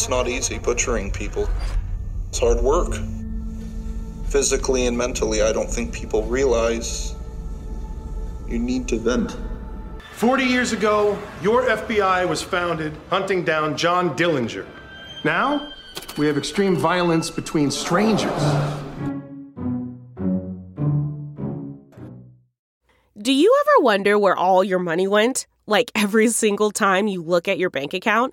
It's not easy butchering people. It's hard work. Physically and mentally, I don't think people realize you need to vent. 40 years ago, your FBI was founded hunting down John Dillinger. Now, we have extreme violence between strangers. Do you ever wonder where all your money went? Like every single time you look at your bank account?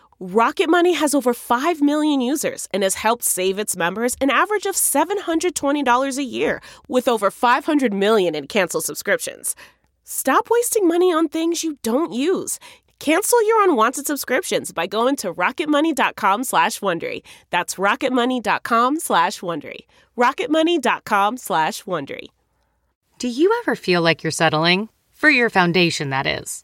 Rocket Money has over 5 million users and has helped save its members an average of $720 a year with over 500 million in canceled subscriptions. Stop wasting money on things you don't use. Cancel your unwanted subscriptions by going to rocketmoney.com slash Wondery. That's rocketmoney.com slash Wondery. rocketmoney.com slash Wondery. Do you ever feel like you're settling? For your foundation, that is.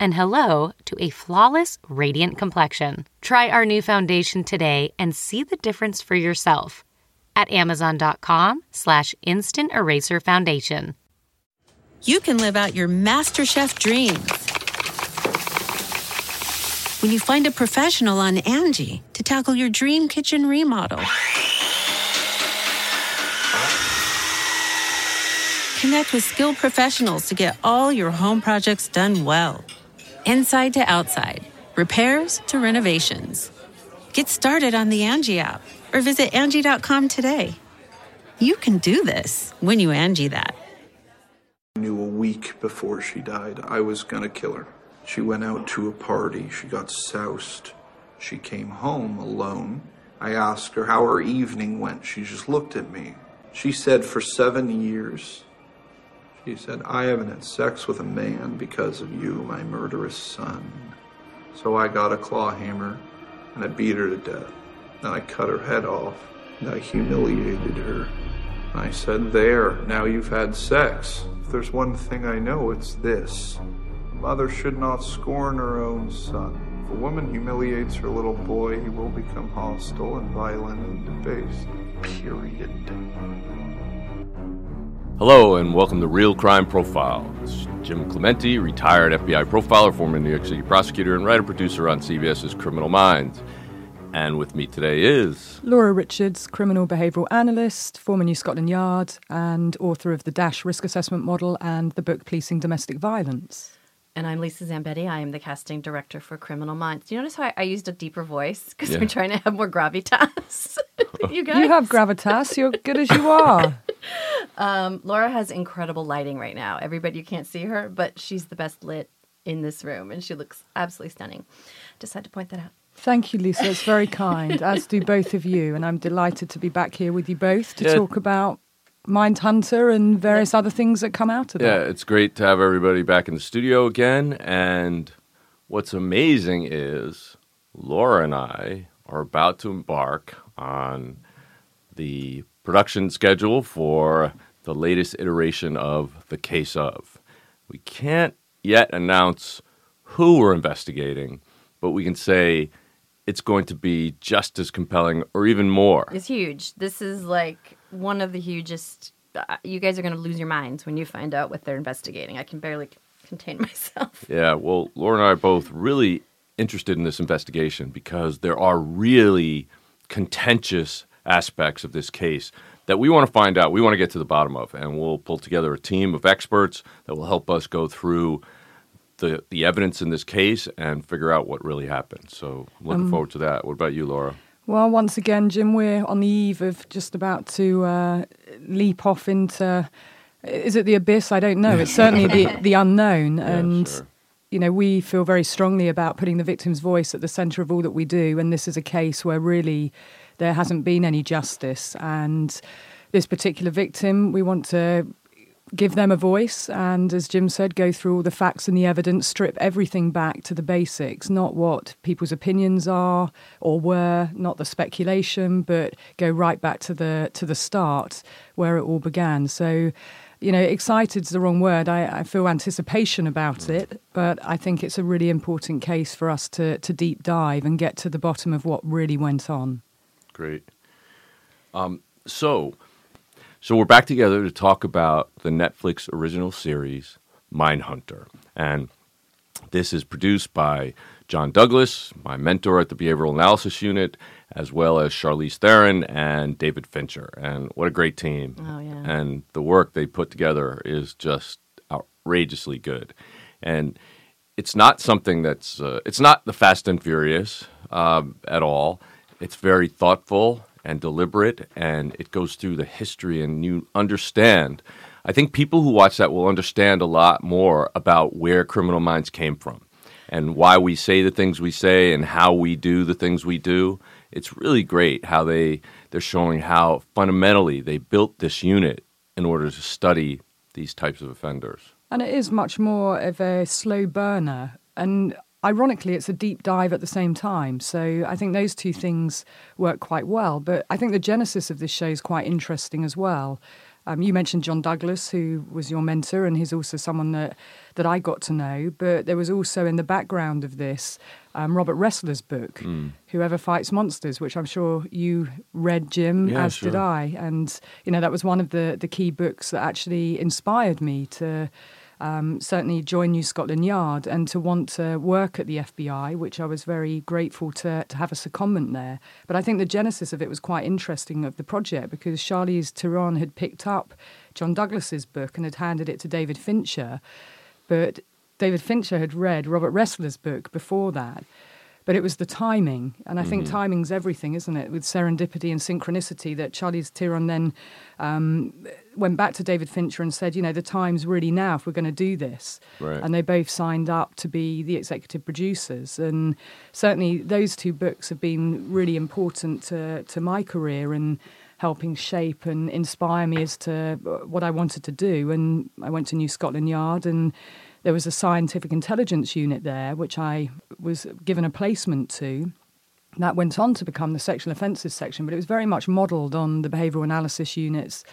and hello to a flawless, radiant complexion. Try our new foundation today and see the difference for yourself at amazon.com slash instant eraser foundation. You can live out your MasterChef dreams when you find a professional on Angie to tackle your dream kitchen remodel. Connect with skilled professionals to get all your home projects done well. Inside to outside, repairs to renovations. Get started on the Angie app or visit Angie.com today. You can do this when you Angie that. I knew a week before she died I was gonna kill her. She went out to a party, she got soused. She came home alone. I asked her how her evening went. She just looked at me. She said, For seven years, she said, I haven't had sex with a man because of you, my murderous son. So I got a claw hammer and I beat her to death. Then I cut her head off and I humiliated her. I said, There, now you've had sex. If there's one thing I know, it's this. A mother should not scorn her own son. If a woman humiliates her little boy, he will become hostile and violent and debased. Period. Hello and welcome to Real Crime Profile. It's Jim Clemente, retired FBI profiler, former New York City prosecutor, and writer producer on CBS's Criminal Minds. And with me today is Laura Richards, criminal behavioural analyst, former New Scotland Yard, and author of the DASH risk assessment model and the book Policing Domestic Violence. And I'm Lisa Zambetti. I am the casting director for Criminal Minds. Do you notice how I, I used a deeper voice? Because Yeah. we're trying to have more gravitas. you guys? You have gravitas, you're good as you are. Um, Laura has incredible lighting right now. Everybody, you can't see her, but she's the best lit in this room, and she looks absolutely stunning. Just had to point that out. Thank you, Lisa. It's very kind, as do both of you. And I'm delighted to be back here with you both to Yeah. talk about Mindhunter and various other things that come out of it. Yeah, that. it's great to have everybody back in the studio again. And what's amazing is Laura and I are about to embark on the production schedule for the latest iteration of The Case of. We can't yet announce who we're investigating, but we can say it's going to be just as compelling or even more. It's huge. This is like one of the hugest. Uh, you guys are going to lose your minds when you find out what they're investigating. I can barely c- contain myself. Yeah, well, Laura and I are both really interested in this investigation because there are really contentious aspects of this case that we want to find out. We want to get to the bottom of, and we'll pull together a team of experts that will help us go through the the evidence in this case and figure out what really happened. So, I'm looking forward to that. What about you, Laura? Well, once again, Jim, we're on the eve of just about to uh, leap off into. Is it the abyss? I don't know. It's certainly the the unknown, Yeah, and sure. you know, we feel very strongly about putting the victim's voice at the centre of all that we do. And this is a case where really there hasn't been any justice. And this particular victim, we want to give them a voice and, as Jim said, go through all the facts and the evidence, strip everything back to the basics, not what people's opinions are or were, not the speculation, but go right back to the to the start where it all began. So you know, excited's the wrong word. I, I, feel anticipation about it, but I think it's a really important case for us to, to deep dive and get to the bottom of what really went on. Great. Um, so, so we're back together to talk about the Netflix original series Mindhunter, and this is produced by John Douglas, my mentor at the Behavioral Analysis Unit, as well as Charlize Theron and David Fincher. And what a great team. Oh, yeah. And the work they put together is just outrageously good. And it's not something that's, uh, it's not the Fast and Furious um, at all. It's very thoughtful and deliberate, and it goes through the history, and you understand. I think people who watch that will understand a lot more about where Criminal Minds came from and why we say the things we say and how we do the things we do. It's really great how they they're showing how fundamentally they built this unit in order to study these types of offenders. And it is much more of a slow burner and ironically it's a deep dive at the same time so i think those two things work quite well but i think the genesis of this show is quite interesting as well um, you mentioned John Douglas, who was your mentor, and he's also someone that, that I got to know. But there was also in the background of this um, Robert Ressler's book, mm. Whoever Fights Monsters, which I'm sure you read, Jim, yeah, as sure. did I. And, you know, that was one of the, the key books that actually inspired me to um, certainly join New Scotland Yard and to want to work at the FBI, which I was very grateful to, to have a secondment there. But I think the genesis of it was quite interesting of the project because Charlize Theron had picked up John Douglas's book and had handed it to David Fincher. But David Fincher had read Robert Ressler's book before that. But it was the timing, and I think mm-hmm. timing's everything, isn't it? With serendipity and synchronicity, that Charlize Theron then um, went back to David Fincher and said, you know, the time's really now if we're going to do this. Right. And they both signed up to be the executive producers. And certainly those two books have been really important to, to my career and helping shape and inspire me as to what I wanted to do. And I went to New Scotland Yard and there was a scientific intelligence unit there, which I was given a placement to. That went on to become the sexual offences section, but it was very much modelled on the behavioural analysis units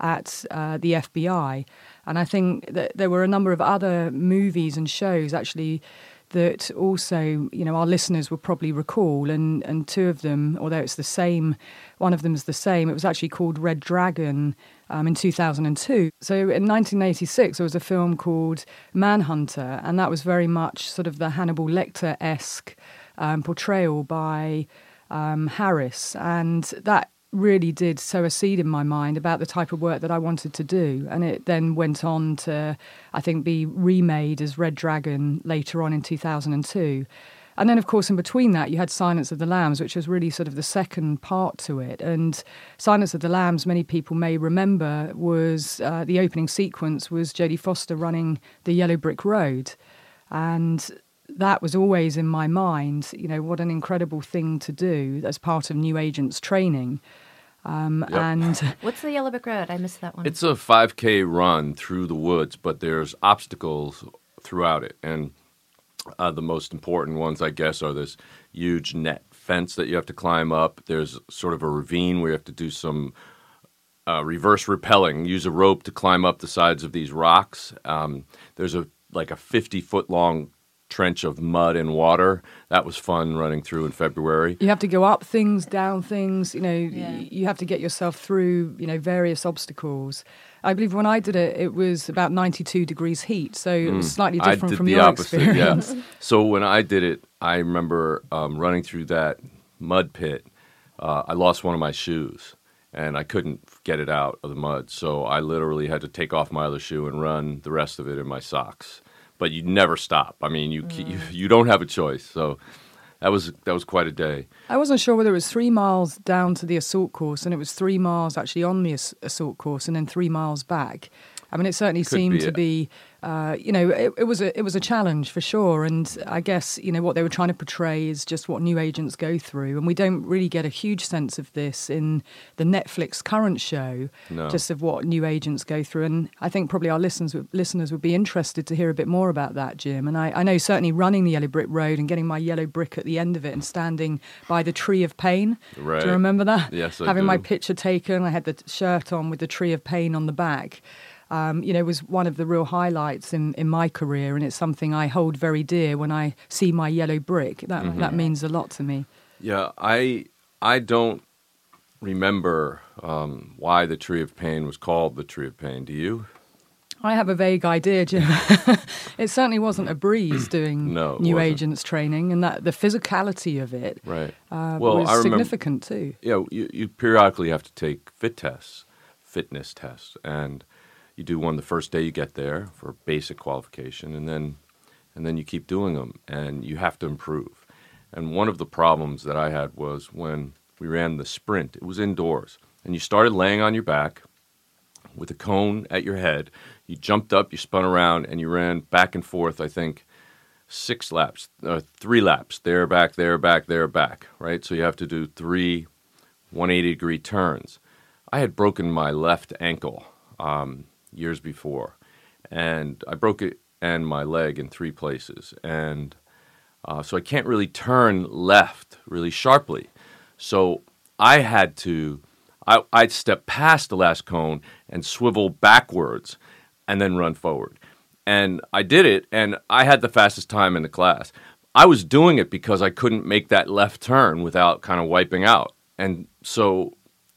at uh, the FBI. And I think that there were a number of other movies and shows actually that also, you know, our listeners will probably recall, and, and two of them, although it's the same, one of them is the same, it was actually called Red Dragon um, in 2002. So in 1986, there was a film called Manhunter, and that was very much sort of the Hannibal Lecter esque um, portrayal by um, Harris. And that really did sow a seed in my mind about the type of work that I wanted to do. And it then went on to, I think, be remade as Red Dragon later on in 2002. And then, of course, in between that, you had Silence of the Lambs, which was really sort of the second part to it. And Silence of the Lambs, many people may remember, was uh, the opening sequence was Jodie Foster running the yellow brick road. And that was always in my mind, you know, what an incredible thing to do as part of new agents training. Um, yep. And what's the Yellow Brick Road? I missed that one. It's a 5K run through the woods, but there's obstacles throughout it, and uh, the most important ones, I guess, are this huge net fence that you have to climb up. There's sort of a ravine where you have to do some uh, reverse rappelling, use a rope to climb up the sides of these rocks. Um, there's a like a 50 foot long trench of mud and water. That was fun running through in February. You have to go up things, down things. You know, yeah. you have to get yourself through. You know, various obstacles. I believe when I did it, it was about 92 degrees heat, so it was mm. slightly different from your opposite, experience. Yeah. so when I did it, I remember um, running through that mud pit. Uh, I lost one of my shoes, and I couldn't get it out of the mud. So I literally had to take off my other shoe and run the rest of it in my socks but you never stop. I mean, you mm. you, you don't have a choice. So that was that was quite a day. I wasn't sure whether it was three miles down to the assault course, and it was three miles actually on the assault course, and then three miles back. I mean, it certainly Could seemed be to be, uh, you know, it, it was a it was a challenge for sure. And I guess you know what they were trying to portray is just what new agents go through, and we don't really get a huge sense of this in the Netflix current show, No. just of what new agents go through. And I think probably our listeners would- listeners would be interested to hear a bit more about that, Jim. And I, I know certainly running the Yellow Brick Road and getting my yellow brick at the end of it and standing by the Tree of Pain. Right. Do you remember that? Yes, I Having my picture taken, I had the shirt on with the Tree of Pain on the back. Um, you know, was one of the real highlights in, in my career, and it's something I hold very dear when I see my yellow brick. That Mm-hmm. that means a lot to me. Yeah, I I don't remember um, why the Tree of Pain was called the Tree of Pain. Do you? I have a vague idea, Jim. it certainly wasn't a breeze doing No, new wasn't. agents training, and that the physicality of it Right. uh, well, was I remember. significant too. Yeah, you, you periodically have to take fit tests, fitness tests, and you do one the first day you get there for basic qualification, and then and then you keep doing them, and you have to improve. And one of the problems that I had was when we ran the sprint. It was indoors, and you started laying on your back with a cone at your head. You jumped up, you spun around, and you ran back and forth. I think six laps, uh, three laps, there, back, there, back, there, back. Right. So you have to do three 180 degree turns. I had broken my left ankle um, years before, and I broke it and my leg in three places, and uh, so I can't really turn left really sharply. So I had to, I, I'd step past the last cone and swivel backwards, and then run forward. And I did it, and I had the fastest time in the class. I was doing it because I couldn't make that left turn without kind of wiping out. And so,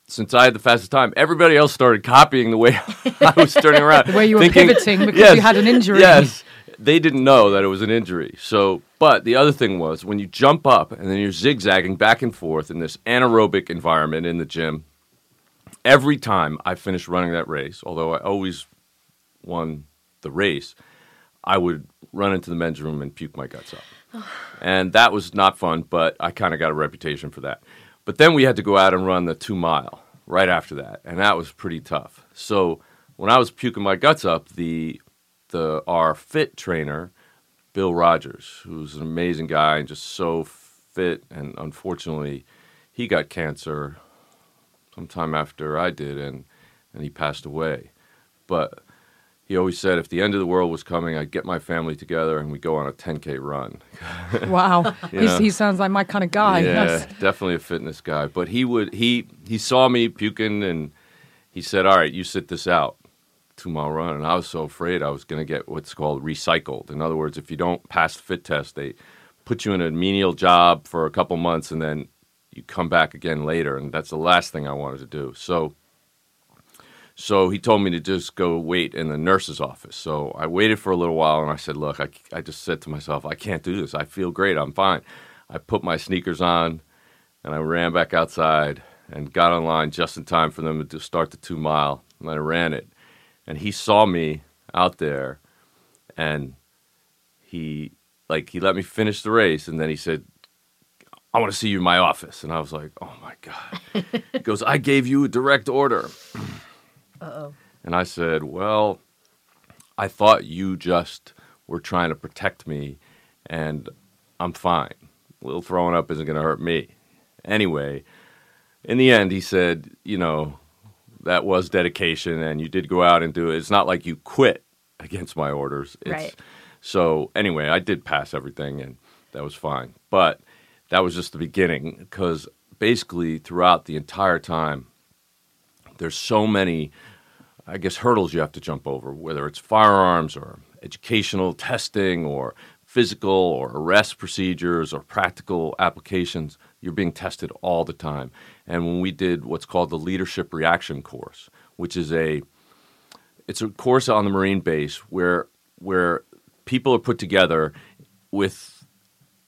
since I had the fastest time, everybody else started copying the way I was turning around. The way you were thinking- pivoting because Yes, you had an injury. Yes, they didn't know that it was an injury. So, but the other thing was when you jump up and then you're zigzagging back and forth in this anaerobic environment in the gym. Every time I finished running that race, although I always won the race, I would run into the men's room and puke my guts up. and that was not fun, but I kind of got a reputation for that. But then we had to go out and run the two mile right after that, and that was pretty tough. So when I was puking my guts up, the the our fit trainer, Bill Rogers, who's an amazing guy and just so fit, and unfortunately, he got cancer sometime after I did, and and he passed away. But he always said if the end of the world was coming, I'd get my family together and we'd go on a 10k run. Wow, He's, he sounds like my kind of guy. Yeah, That's- definitely a fitness guy. But he would he he saw me puking and he said, "All right, you sit this out." Two mile run, and I was so afraid I was going to get what's called recycled. In other words, if you don't pass the fit test, they put you in a menial job for a couple months, and then you come back again later, and that's the last thing I wanted to do. So, so he told me to just go wait in the nurse's office. So I waited for a little while, and I said, "Look, I, I just said to myself, I can't do this. I feel great. I'm fine." I put my sneakers on, and I ran back outside and got online just in time for them to start the two mile. And I ran it, and he saw me out there, and he like he let me finish the race, and then he said, "I want to see you in my office." And I was like, "Oh my god!" he goes, "I gave you a direct order." Uh-oh. And I said, Well, I thought you just were trying to protect me, and I'm fine. A little throwing up isn't going to hurt me. Anyway, in the end, he said, You know, that was dedication, and you did go out and do it. It's not like you quit against my orders. It's, Right. So, anyway, I did pass everything, and that was fine. But that was just the beginning, because basically, throughout the entire time, there's so many I guess hurdles you have to jump over, whether it's firearms or educational testing or physical or arrest procedures or practical applications. You're being tested all the time. And when we did what's called the leadership reaction course, which is a it's a course on the Marine base where where people are put together with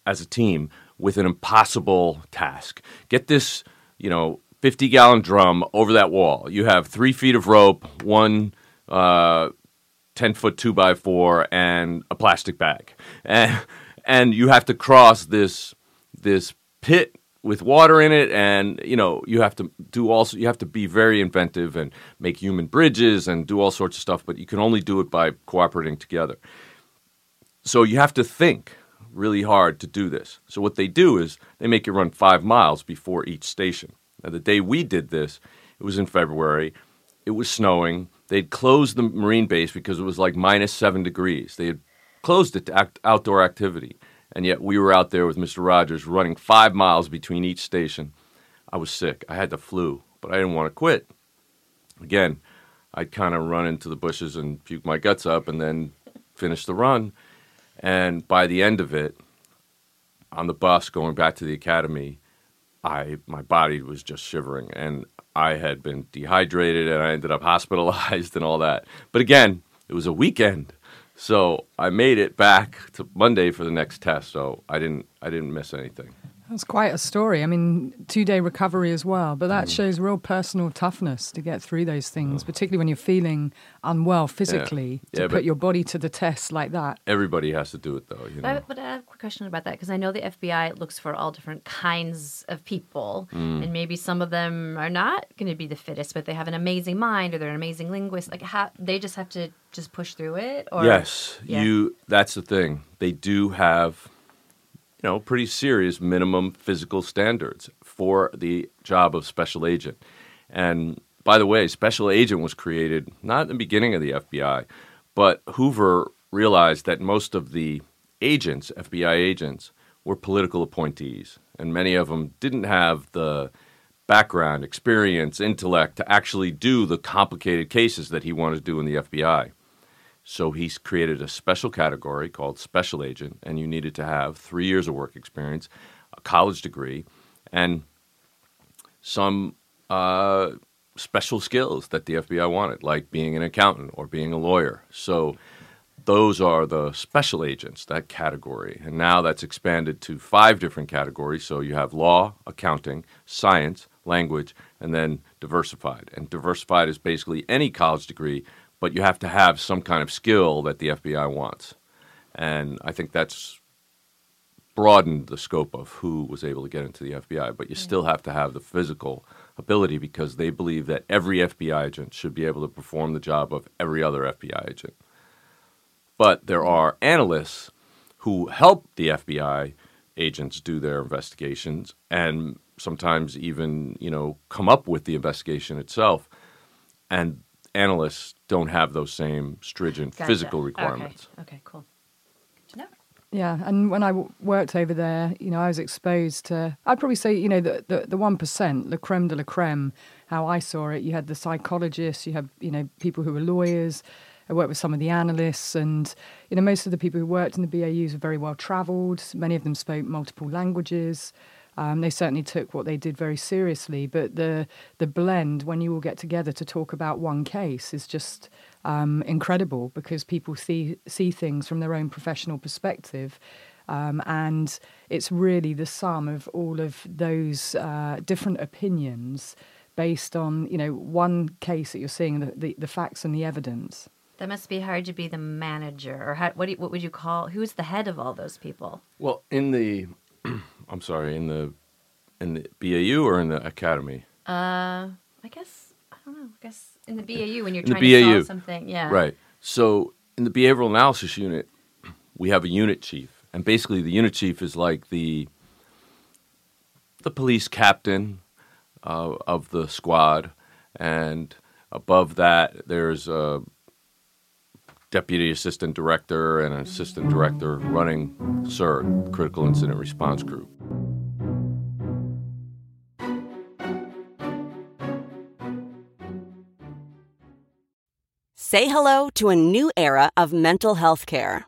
as a team with an impossible task. Get this, you know, 50 gallon drum over that wall. You have three feet of rope, one uh, 10 foot two by four, and a plastic bag. And, and you have to cross this, this pit with water in it, and you know you have to do also you have to be very inventive and make human bridges and do all sorts of stuff. But you can only do it by cooperating together. So you have to think really hard to do this. So what they do is they make you run five miles before each station. Now the day we did this, it was in February. It was snowing. They'd closed the Marine base because it was like minus seven degrees. They had closed it to act- outdoor activity. And yet we were out there with Mr. Rogers running five miles between each station. I was sick. I had the flu, but I didn't want to quit. Again, I'd kind of run into the bushes and puke my guts up and then finish the run. And by the end of it, on the bus going back to the academy, I my body was just shivering and I had been dehydrated and I ended up hospitalized and all that. But again, it was a weekend. So I made it back to Monday for the next test, so I didn't I didn't miss anything. That's quite a story. I mean, two day recovery as well, but that mm. shows real personal toughness to get through those things, mm. particularly when you're feeling unwell physically, yeah. to yeah, put your body to the test like that. Everybody has to do it, though. You know? but, but I have a quick question about that because I know the FBI looks for all different kinds of people, mm. and maybe some of them are not going to be the fittest, but they have an amazing mind or they're an amazing linguist. Like, how, they just have to just push through it? Or, yes, yeah. you. That's the thing. They do have you know, pretty serious minimum physical standards for the job of special agent. And by the way, special agent was created not in the beginning of the FBI, but Hoover realized that most of the agents, FBI agents, were political appointees, and many of them didn't have the background, experience, intellect to actually do the complicated cases that he wanted to do in the FBI. So he's created a special category called special agent, and you needed to have three years of work experience, a college degree, and some uh, special skills that the FBI wanted, like being an accountant or being a lawyer. So those are the special agents, that category. And now that's expanded to five different categories. So you have law, accounting, science, language, and then diversified. And diversified is basically any college degree but you have to have some kind of skill that the FBI wants. And I think that's broadened the scope of who was able to get into the FBI, but you still have to have the physical ability because they believe that every FBI agent should be able to perform the job of every other FBI agent. But there mm-hmm. are analysts who help the FBI agents do their investigations and sometimes even, you know, come up with the investigation itself. And analysts don't have those same stringent gotcha. physical requirements. Okay. okay, cool. Good to know. Yeah, and when I w- worked over there, you know, I was exposed to. I'd probably say, you know, the the one percent, the creme de la creme. How I saw it, you had the psychologists, you had you know people who were lawyers. I worked with some of the analysts, and you know, most of the people who worked in the BAUs were very well travelled. Many of them spoke multiple languages. Um, they certainly took what they did very seriously, but the the blend when you all get together to talk about one case is just um, incredible because people see see things from their own professional perspective. Um, and it's really the sum of all of those uh, different opinions based on you know one case that you're seeing the, the, the facts and the evidence. That must be hard to be the manager, or how, what, you, what would you call? Who's the head of all those people? Well, in the I'm sorry, in the in the BAU or in the academy? Uh, I guess I don't know. I guess in the BAU when you're in trying to solve something, yeah. Right. So in the behavioral analysis unit, we have a unit chief, and basically the unit chief is like the the police captain uh, of the squad, and above that there's a deputy assistant director and an assistant director running CIRG, Critical Incident Response Group. Say hello to a new era of mental health care.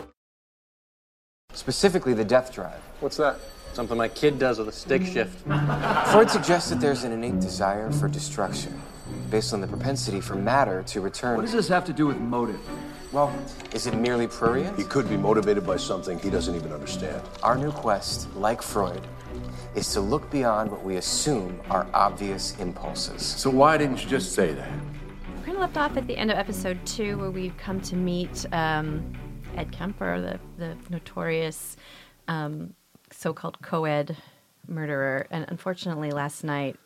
Specifically, the death drive. What's that? Something my kid does with a stick shift. Freud suggests that there's an innate desire for destruction, based on the propensity for matter to return. What does this have to do with motive? Well, is it merely prurient? He could be motivated by something he doesn't even understand. Our new quest, like Freud, is to look beyond what we assume are obvious impulses. So why didn't you just say that? We're kind of left off at the end of episode two, where we've come to meet um, Ed Kemper, the the notorious um, so-called co-ed murderer. And unfortunately, last night,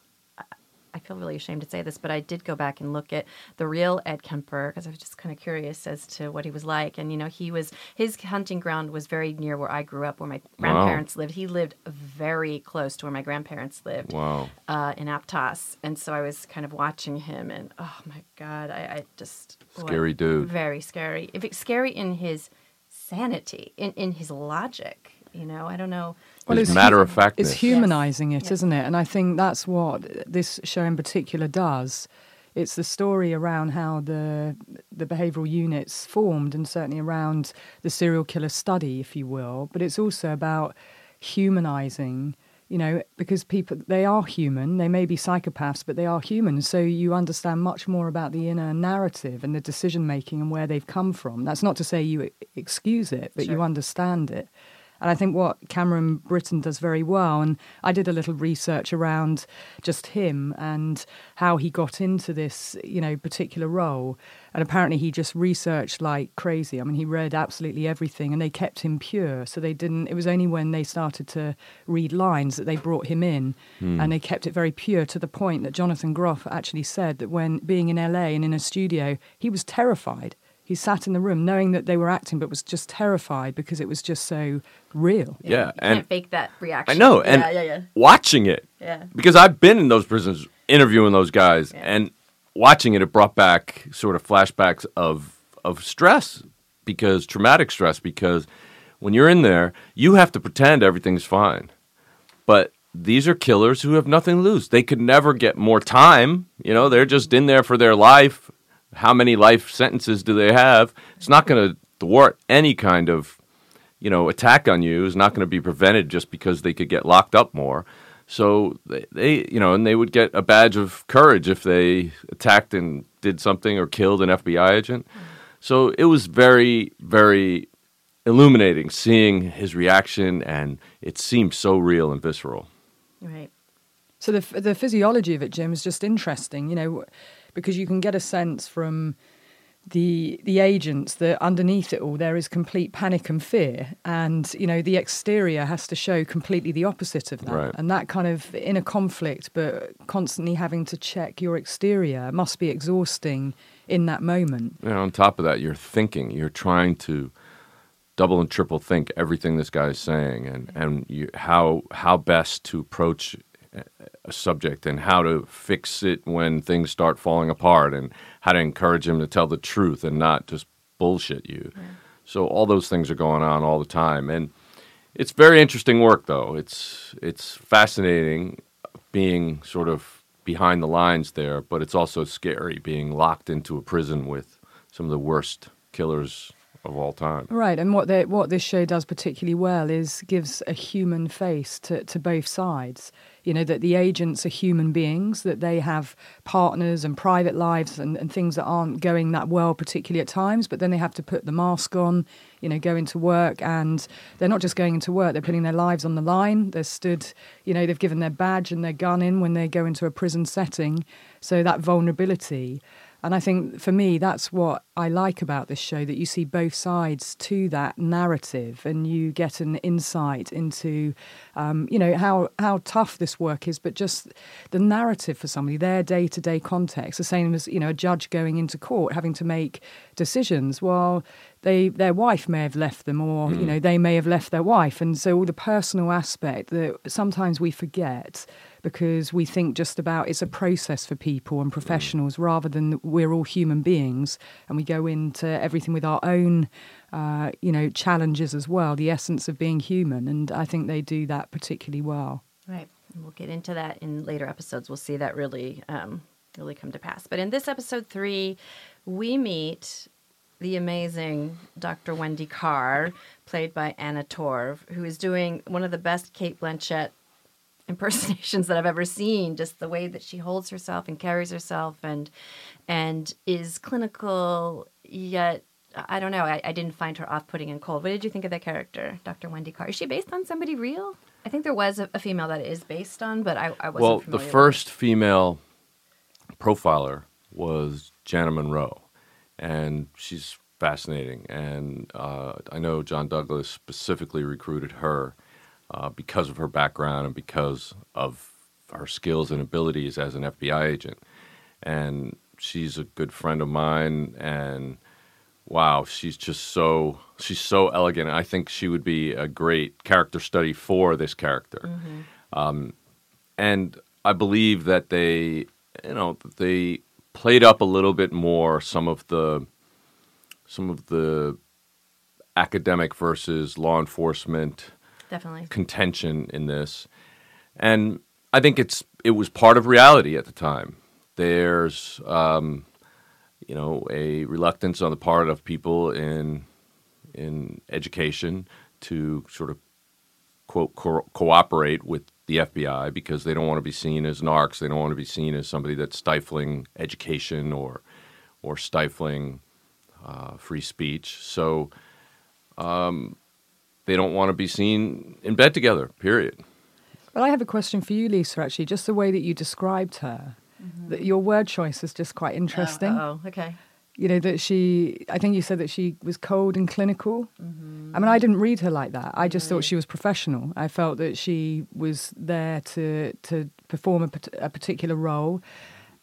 I- feel really ashamed to say this, but I did go back and look at the real Ed Kemper because I was just kind of curious as to what he was like. And you know, he was his hunting ground was very near where I grew up, where my grandparents lived. He lived very close to where my grandparents lived Wow. uh, in Aptos, and so I was kind of watching him, and oh my god, I, I just what- Scary dude. very scary. If it's scary in his sanity, in in his logic, you know, I don't know. His it's matter of fact. It's humanizing it, not it? And I think that's what this show in particular does. It's the story around how the the behavioural units formed, and certainly around the serial killer study, if you will. But it's also about humanizing. You know, because people they are human. They may be psychopaths, but they are human. So you understand much more about the inner narrative and the decision making and where they've come from. That's not to say you e- excuse it, but you understand it. And I think what Cameron Britton does very well, and I did a little research around just him and how he got into this, you know, particular role. And apparently he just researched like crazy. I mean, he read absolutely everything and they kept him pure. So they didn't, it was only when they started to read lines that they brought him in Hmm. and they kept it very pure to the point that Jonathan Groff actually said that when being in LA and in a studio, he was terrified. He sat in the room knowing that they were acting, but was just terrified because it was just so real. Yeah, You and can't fake that reaction. I know, and yeah, yeah, yeah. watching it, Yeah. because I've been in those prisons interviewing those guys, and watching it, it brought back sort of flashbacks of of stress, because traumatic stress, because when you're in there, you have to pretend everything's fine, but these are killers who have nothing to lose. They could never get more time. You know, they're just in there for their life. How many life sentences do they have? It's not going to thwart any kind of you know, attack on you is not going to be prevented just because they could get locked up more. So they, they, you know, and they would get a badge of courage if they attacked and did something or killed an FBI agent. So it was very, very illuminating seeing his reaction, and it seemed so real and visceral. Right. So the the physiology of it, Jim, is just interesting. You know, because you can get a sense from the the agents that underneath it all there is complete panic and fear, and you know the exterior has to show completely the opposite of that, Right. and that kind of inner conflict, but constantly having to check your exterior must be exhausting in that moment. And on top of that, you're thinking, you're trying to double and triple think everything this guy is saying, and and you, how how best to approach a- subject and how to fix it when things start falling apart, and how to encourage him to tell the truth and not just bullshit you. So all those things are going on all the time, and it's very interesting work, though. It's it's fascinating being sort of behind the lines there, but it's also scary being locked into a prison with some of the worst killers of all time. Right, and what they, what this show does particularly well is gives a human face to, to both sides. You know that the agents are human beings, that they have partners and private lives and, and things that aren't going that well, particularly at times. But then they have to put the mask on, you know, go into work, and they're not just going into work; they're putting their lives on the line. They're stood, you know, they've given their badge and their gun in when they go into a prison setting. So that vulnerability. And I think for me, that's what I like about this show that you see both sides to that narrative and you get an insight into, um, you know, how, how tough this work is, but just the narrative for somebody, their day to day context, the same as, you know, a judge going into court having to make decisions. Well, they their wife may have left them or you know they may have left their wife and so all the personal aspect that sometimes we forget because we think just about it's a process for people and professionals rather than we're all human beings and we go into everything with our own uh, you know challenges as well the essence of being human and i think they do that particularly well Right. We'll get into that in later episodes. We'll see that really, um, really come to pass. But in this episode three, we meet the amazing Dr. Wendy Carr, played by Anna Torv, who is doing one of the best Cate Blanchett impersonations that I've ever seen. Just the way that she holds herself and carries herself, and and is clinical yet. I don't know. I, I didn't find her off-putting and cold. What did you think of that character, Dr. Wendy Carr? Is she based on somebody real? I think there was a, a female that is based on, but I, I wasn't well, the with first female profiler was Jana Monroe, and she's fascinating. And uh, I know John Douglas specifically recruited her uh, because of her background and because of her skills and abilities as an FBI agent. And she's a good friend of mine, and wow, she's just so she's so elegant. I think she would be a great character study for this character. Um, and I believe that they, you know, they played up a little bit more some of the some of the academic versus law enforcement Definitely. contention in this. And I think it's it was part of reality at the time. There's um, you know a reluctance on the part of people in in education to sort of quote co- cooperate with the FBI because they don't want to be seen as narcs. They don't want to be seen as somebody that's stifling education or or stifling uh, free speech. So um, they don't want to be seen in bed together. Period. But I have a question for you, Lisa, actually. Just the way that you described her, that your word choice is just quite interesting. Oh, okay. You know, that she, I think you said that she was cold and clinical. Mm-hmm. I mean, I didn't read her like that. I just thought she was professional. I felt that she was there to, to perform a, a particular role.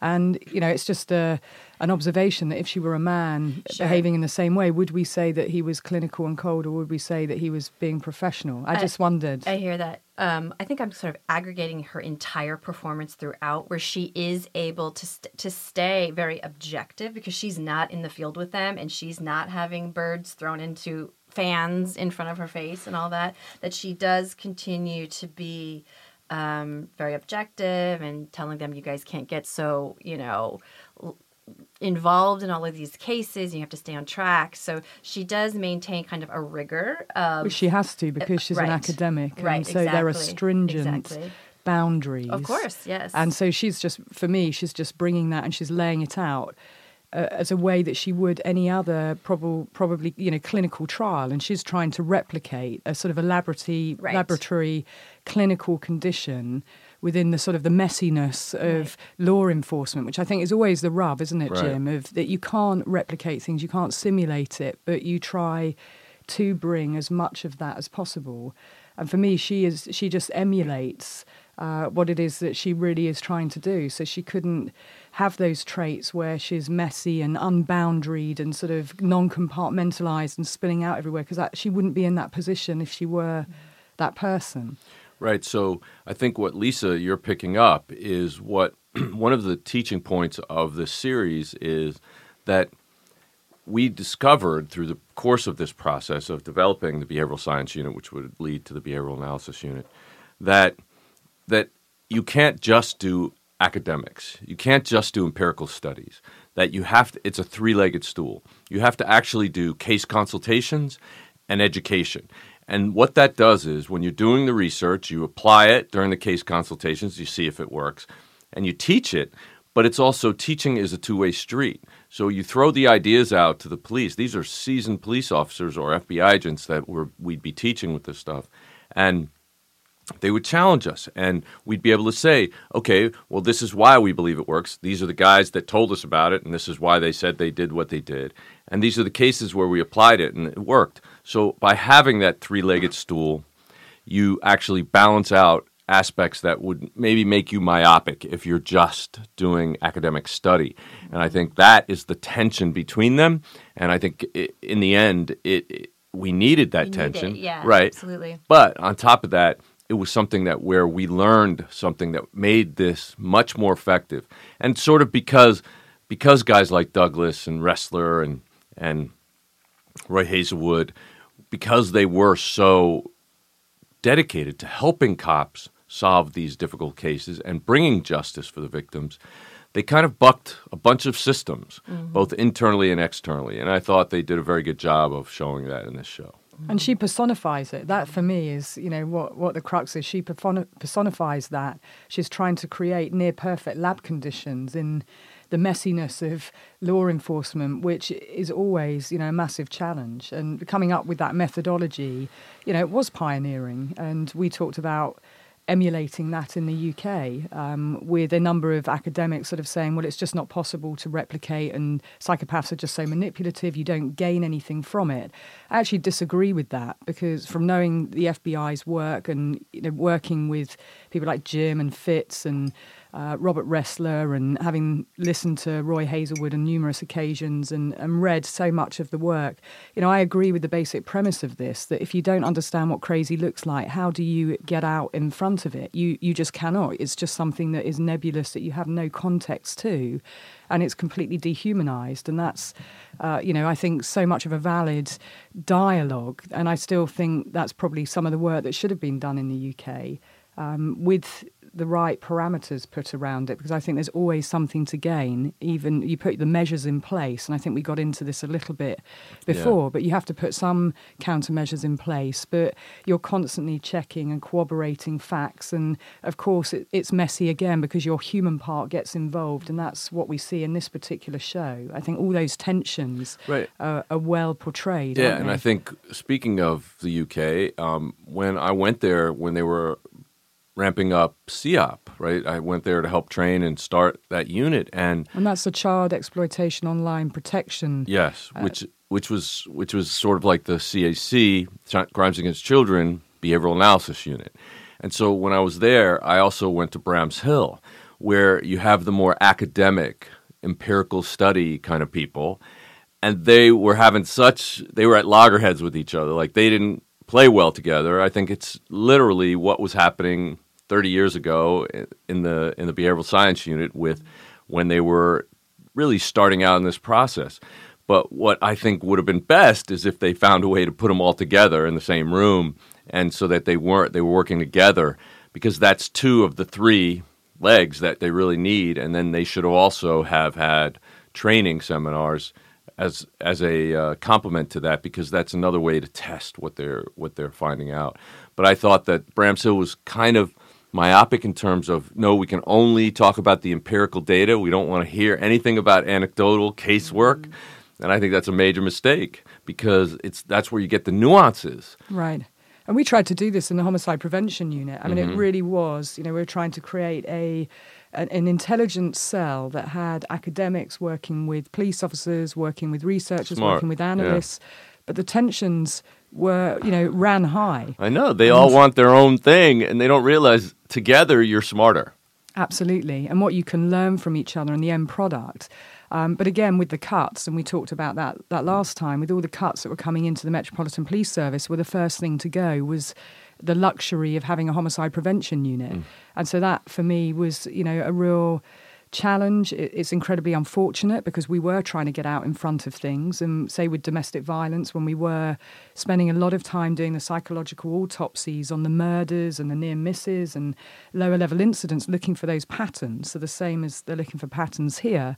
And, you know, it's just a, an observation that if she were a man Sure. behaving in the same way, would we say that he was clinical and cold or would we say that he was being professional? I just wondered. I hear that. Um, I think I'm sort of aggregating her entire performance throughout, where she is able to st- to stay very objective because she's not in the field with them and she's not having birds thrown into fans in front of her face and all that. That she does continue to be um, very objective and telling them, "You guys can't get so you know." Involved in all of these cases you have to stay on track so she does maintain kind of a rigor of Well, she has to because she's an right. academic, Right, and so there are exactly, stringent exactly. boundaries. Of course, yes. And so she's just, for me, she's just bringing that and she's laying it out uh, as a way that she would any other probably, probably, you know, clinical trial, and she's trying to replicate a sort of a laboratory, Right. laboratory clinical condition. Within the sort of the messiness of law enforcement, which I think is always the rub, isn't it, Right. Jim? Of that you can't replicate things, you can't simulate it, but you try to bring as much of that as possible. And for me, she is she just emulates uh, what it is that she really is trying to do. So she couldn't have those traits where she's messy and unboundaried and sort of non-compartmentalized and spilling out everywhere because she wouldn't be in that position if she were that person. Right. So I think what Lisa you're picking up is what one of the teaching points of this series is that we discovered through the course of this process of developing the behavioral science unit, which would lead to the behavioral analysis unit, that that you can't just do academics. You can't just do empirical studies. that you have to, it's a three legged stool. You have to actually do case consultations and education. And what that does is when you're doing the research, you apply it during the case consultations, you see if it works, and you teach it. But it's also teaching is a two way street. So you throw the ideas out to the police. These are seasoned police officers or FBI agents that we're, we'd be teaching with this stuff. And they would challenge us and we'd be able to say, okay, well, this is why we believe it works. These are the guys that told us about it, and this is why they said they did what they did. And these are the cases where we applied it and it worked. So by having that three legged stool, you actually balance out aspects that would maybe make you myopic if you're just doing academic study. And I think that is the tension between them. And I think it, in the end, it, it we needed that need tension, it, yeah, right? absolutely. But on top of that, it was something that where we learned something that made this much more effective, and sort of because because guys like Douglas and Ressler and and Roy Hazelwood, because they were so dedicated to helping cops solve these difficult cases and bringing justice for the victims, they kind of bucked a bunch of systems, Mhm. both internally and externally. And I thought they did a very good job of showing that in this show. And she personifies it. That for me is, you know, what, what the crux is. She personifies that. She's trying to create near perfect lab conditions in the messiness of law enforcement, which is always, you know, a massive challenge. And coming up with that methodology, you know, it was pioneering. And we talked about emulating that in the UK um, with a number of academics sort of saying, well, it's just not possible to replicate, and psychopaths are just so manipulative, you don't gain anything from it. I actually disagree with that because from knowing the FBI's work and you know, working with people like Jim and Fitz and uh, Robert Ressler and having listened to Roy Hazelwood on numerous occasions and, and read so much of the work, you know, I agree with the basic premise of this that if you don't understand what crazy looks like, how do you get out in front of it? You you just cannot. It's just something that is nebulous that you have no context to, and it's completely dehumanized. And that's, uh, you know, I think so much of a valid dialogue. And I still think that's probably some of the work that should have been done in the UK um, with the right parameters put around it because I think there's always something to gain. Even you put the measures in place, and I think we got into this a little bit before, but you have to put some countermeasures in place. But you're constantly checking and corroborating facts, and of course it, it's messy again because your human part gets involved, and that's what we see in this particular show. I think all those tensions Right. are, are well portrayed. Yeah, and? I think speaking of the UK, um, when I went there, when they were ramping up CEOP, right, I went there to help train and start that unit, and and that's the child exploitation online protection. yes, Uh, which which was which was sort of like the CAC, Crimes Against Children Behavioral Analysis Unit, and so when I was there, I also went to Bramshill, where you have the more academic, empirical study kind of people, and they were having such they were at loggerheads with each other like they didn't play well together. I think it's literally what was happening 30 years ago in the in the behavioral science unit with when they were really starting out in this process. But what i think would have been best is if they found a way to put them all together in the same room and so that they weren't they were working together because that's two of the three legs that they really need. And then they should also have had training seminars as as a uh, complement to that because that's another way to test what they're what they're finding out. But I thought that Bramshill was kind of myopic in terms of no, we can only talk about the empirical data. We don't want to hear anything about anecdotal casework, and I think that's a major mistake because it's that's where you get the nuances. Right. And we tried to do this in the homicide prevention unit. I mean, Mhm. it really was, you know, we were trying to create a an, an intelligence cell that had academics working with police officers, working with researchers, Smart, working with yeah. analysts. But the tensions were, you know, ran high. I know they all want their own thing, and they don't realize together you're smarter. Absolutely. And what you can learn from each other and the end product. Um, but again, with the cuts, and we talked about that, that last time, with all the cuts that were coming into the Metropolitan Police Service, were the first thing to go was the luxury of having a homicide prevention unit. Mm. And so that, for me, was, you know, a real challenge. It's incredibly unfortunate because we were trying to get out in front of things. And say with domestic violence, when we were spending a lot of time doing the psychological autopsies on the murders and the near misses and lower level incidents, looking for those patterns. So the same as they're looking for patterns here.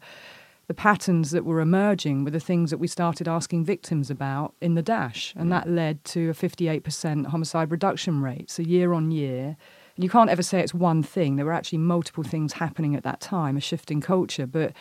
The patterns that were emerging were the things that we started asking victims about in the dash, and mm. that led to a 58% homicide reduction rate. So year on year, you can't ever say it's one thing. There were actually multiple things happening at that time, a shift in culture, but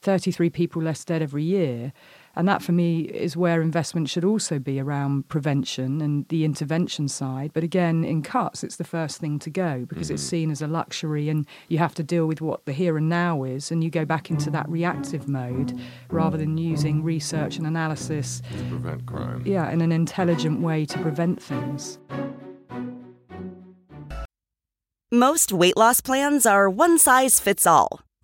33 people less dead every year. And that for me is where investment should also be around prevention and the intervention side. But again, in cuts, it's the first thing to go because it's Mhm. seen as a luxury and you have to deal with what the here and now is. And you go back into that reactive mode rather than using research and analysis. To prevent crime. Yeah, in an intelligent way to prevent things. Most weight loss plans are one size fits all,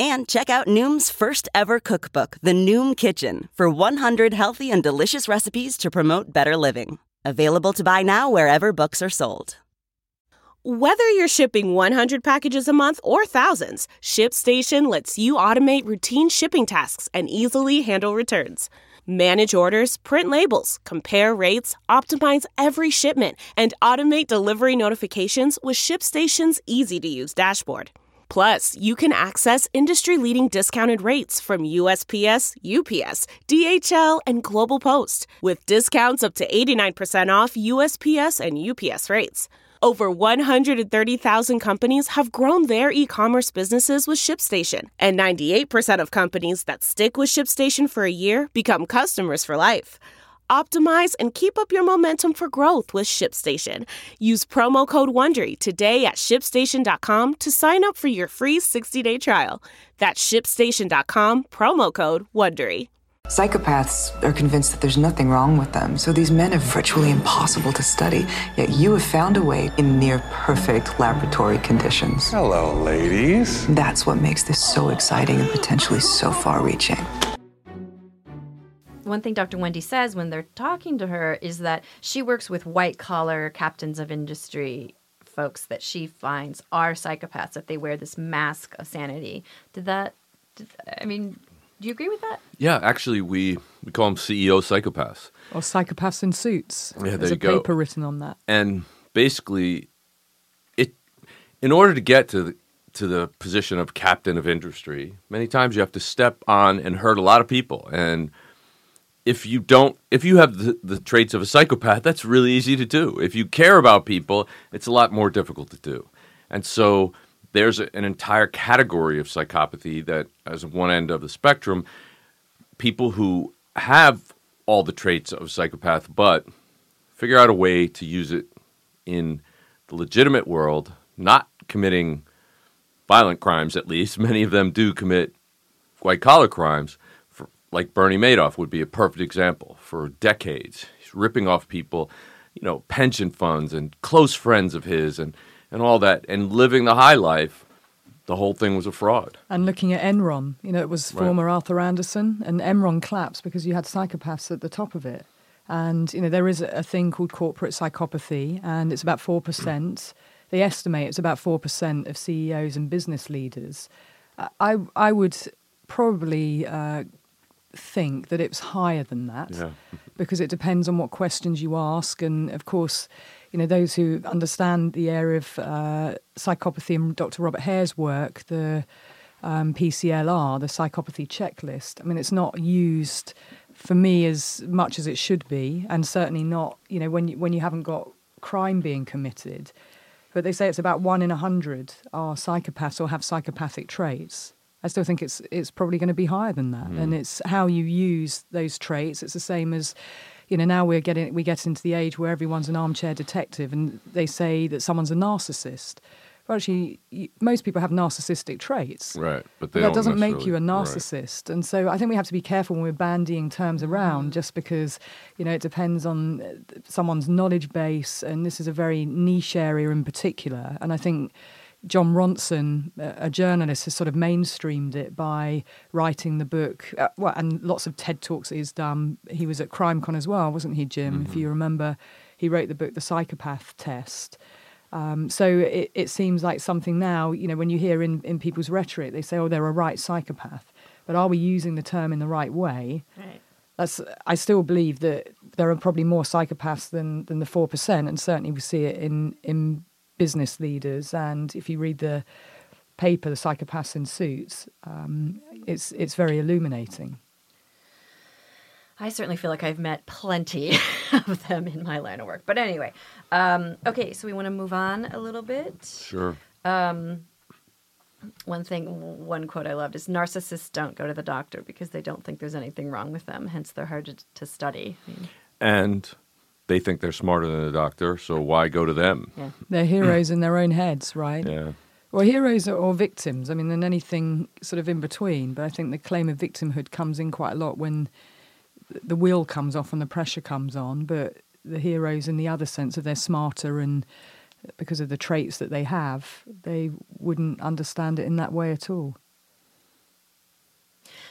And check out Noom's first ever cookbook, The Noom Kitchen, for 100 healthy and delicious recipes to promote better living. Available to buy now wherever books are sold. Whether you're shipping 100 packages a month or thousands, ShipStation lets you automate routine shipping tasks and easily handle returns. Manage orders, print labels, compare rates, optimize every shipment, and automate delivery notifications with ShipStation's easy to use dashboard. Plus, you can access industry leading discounted rates from USPS, UPS, DHL, and Global Post, with discounts up to 89% off USPS and UPS rates. Over 130,000 companies have grown their e commerce businesses with ShipStation, and 98% of companies that stick with ShipStation for a year become customers for life. Optimize and keep up your momentum for growth with ShipStation. Use promo code WONDERY today at shipstation.com to sign up for your free 60-day trial. That's shipstation.com, promo code WONDERY. Psychopaths are convinced that there's nothing wrong with them, so these men are virtually impossible to study. Yet you have found a way in near perfect laboratory conditions. Hello, ladies. That's what makes this so exciting and potentially so far reaching. One thing Dr. Wendy says when they're talking to her is that she works with white collar captains of industry folks that she finds are psychopaths, that they wear this mask of sanity. Did that, did, I mean, do you agree with that? Yeah, actually, we, we call them CEO psychopaths. Or psychopaths in suits. Yeah, there There's you a go. paper written on that. and basically it in order to get to the to the position of captain of industry many times you have to step on and hurt a lot of people and if you don't if you have the, the traits of a psychopath that's really easy to do. If you care about people it's a lot more difficult to do. And so there's a, an entire category of psychopathy that as one end of the spectrum. People who have all the traits of a psychopath but figure out a way to use it in the legitimate world, not committing violent crimes, at least. Many of them do commit white collar crimes, like Bernie Madoff would be a perfect example. For decades, he's ripping off people, you know, pension funds and close friends of his and, and all that, and living the high life. The whole thing was a fraud. And looking at Enron, you know, it was Right. former Arthur Andersen, and Enron collapsed because you had psychopaths at the top of it. And, you know, there is a thing called corporate psychopathy, and it's about 4%. They estimate it's about 4% of CEOs and business leaders. I, I would probably uh, think that it's higher than that Yeah. because it depends on what questions you ask. And of course, you know, those who understand the area of uh, psychopathy and Dr. Robert Hare's work, the um, PCLR, the psychopathy checklist, I mean, it's not used for me as much as it should be, and certainly not, you know, when you, when you haven't got crime being committed. But they say it's about one in a hundred are psychopaths or have psychopathic traits. I still think it's it's probably going to be higher than that, and mm. it's how you use those traits. It's the same as, you know, now we're getting we get into the age where everyone's an armchair detective, and they say that someone's a narcissist. Well, actually, you, most people have narcissistic traits. Right, but they that doesn't make you a necessarily- right. narcissist. And so I think we have to be careful when we're bandying terms around mm. just because, you know, it depends on someone's knowledge base. And this is a very niche area in particular. And I think, Jon Ronson, a a journalist, has sort of mainstreamed it by writing the book. Uh, well, and lots of TED talks he's done. He was at CrimeCon as well, wasn't he, Jim? If you remember, he wrote the book, The Psychopath Test. Um, so it, it seems like something now, you know, when you hear in, in people's rhetoric, they say, oh, they're a right psychopath. But are we using the term in the right way? Right. That's, I still believe that there are probably more psychopaths than, than the 4%, and certainly we see it in, in business leaders. And if you read the paper, The Psychopaths in Suits, um, it's, it's very illuminating. I certainly feel like I've met plenty of them in my line of work. But anyway, um, okay, so we want to move on a little bit. Sure. Um, one thing, one quote I loved is narcissists don't go to the doctor because they don't think there's anything wrong with them. Hence, they're hard to, to study. I mean, And they think they're smarter than the doctor, so why go to them? Yeah. They're heroes in their own heads, right? Yeah. Well, heroes or, or victims. I mean, and anything sort of in between. But I think the claim of victimhood comes in quite a lot when the wheel comes off and the pressure comes on. But the heroes, in the other sense, of they're smarter and because of the traits that they have, they wouldn't understand it in that way at all.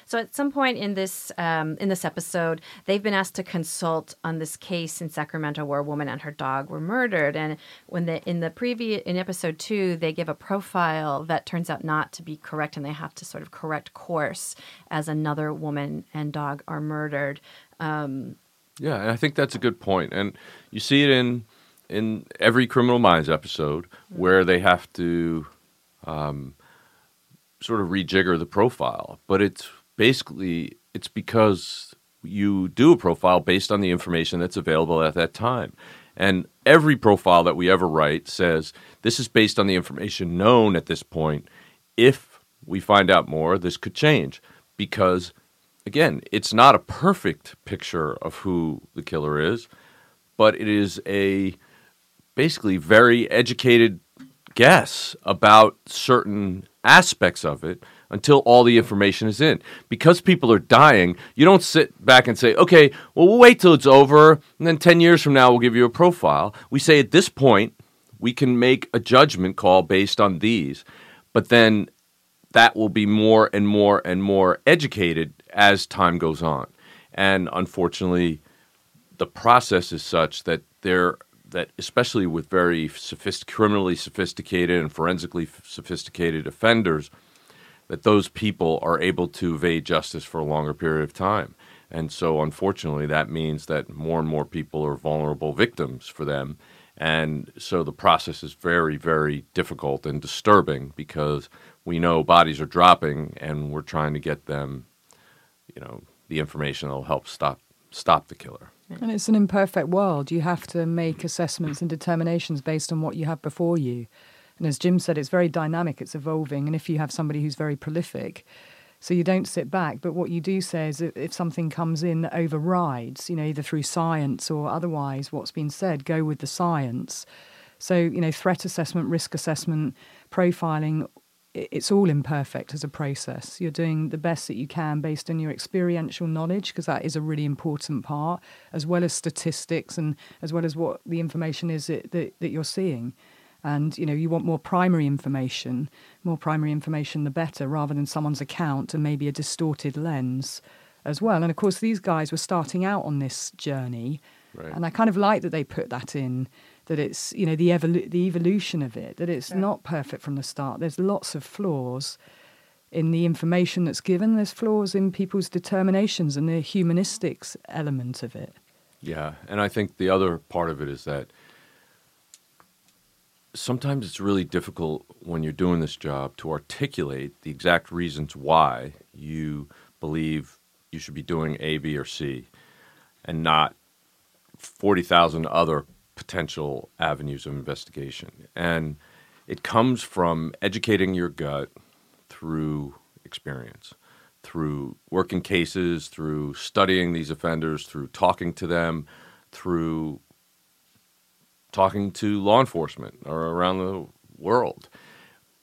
So at some point in this um, in this episode, they've been asked to consult on this case in Sacramento where a woman and her dog were murdered. And when the in the previous in episode two, they give a profile that turns out not to be correct, and they have to sort of correct course as another woman and dog are murdered. Um, Yeah, and I think that's a good point. And you see it in in every Criminal Minds episode where they have to um, sort of rejigger the profile, but it's basically it's because you do a profile based on the information that's available at that time. And every profile that we ever write says this is based on the information known at this point. If we find out more, this could change because again, it's not a perfect picture of who the killer is, but it is a basically very educated guess about certain aspects of it until all the information is in. Because people are dying, you don't sit back and say, okay, well, we'll wait till it's over, and then 10 years from now, we'll give you a profile. We say at this point, we can make a judgment call based on these, but then that will be more and more and more educated as time goes on. And unfortunately, the process is such that there that especially with very criminally sophisticated and forensically sophisticated offenders that those people are able to evade justice for a longer period of time and so unfortunately that means that more and more people are vulnerable victims for them and so the process is very very difficult and disturbing because we know bodies are dropping and we're trying to get them you know the information that will help stop stop the killer And it's an imperfect world. You have to make assessments and determinations based on what you have before you. And as Jim said, it's very dynamic, it's evolving. And if you have somebody who's very prolific, so you don't sit back, but what you do say is if something comes in that overrides, you know, either through science or otherwise what's been said, go with the science. So, you know, threat assessment, risk assessment, profiling, it's all imperfect as a process. You're doing the best that you can based on your experiential knowledge, because that is a really important part, as well as statistics and as well as what the information is that, that, that you're seeing. And you know, you want more primary information. More primary information, the better, rather than someone's account and maybe a distorted lens as well. And of course, these guys were starting out on this journey, Right. and I kind of like that they put that in. That it's you know the evolu- the evolution of it. That it's not perfect from the start. There's lots of flaws in the information that's given. There's flaws in people's determinations and the humanistics element of it. Yeah, and I think the other part of it is that sometimes it's really difficult when you're doing this job to articulate the exact reasons why you believe you should be doing A, B, or C, and not 40,000 other potential avenues of investigation. And it comes from educating your gut through experience, through working cases, through studying these offenders, through talking to them, through talking to law enforcement or around the world.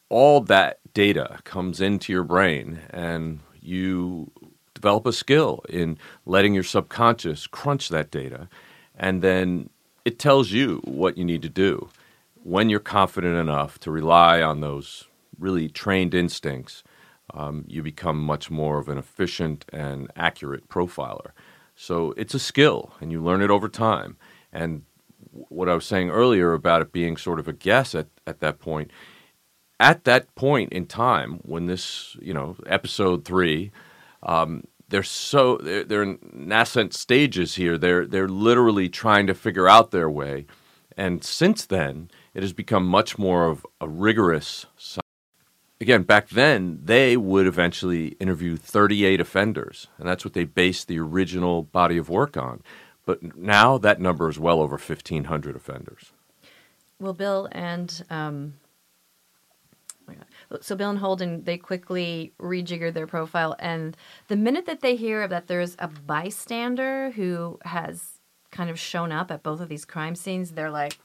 All that data comes into your brain, and you develop a skill in letting your subconscious crunch that data, and then it tells you what you need to do. when you're confident enough to rely on those really trained instincts, um, you become much more of an efficient and accurate profiler. So it's a skill, and you learn it over time. And what I was saying earlier about it being sort of a guess at, at that point, at that point in time when this, you know, episode three, um, they're so they're, they're in nascent stages here. They're they're literally trying to figure out their way, and since then, it has become much more of a rigorous. Again, back then they would eventually interview 38 offenders, and that's what they based the original body of work on. But now that number is well over 1,500 offenders. Well, Bill and um, so Bill and Holden they quickly rejiggered their profile, and the minute that they hear that there's a bystander who has kind of shown up at both of these crime scenes, they're like,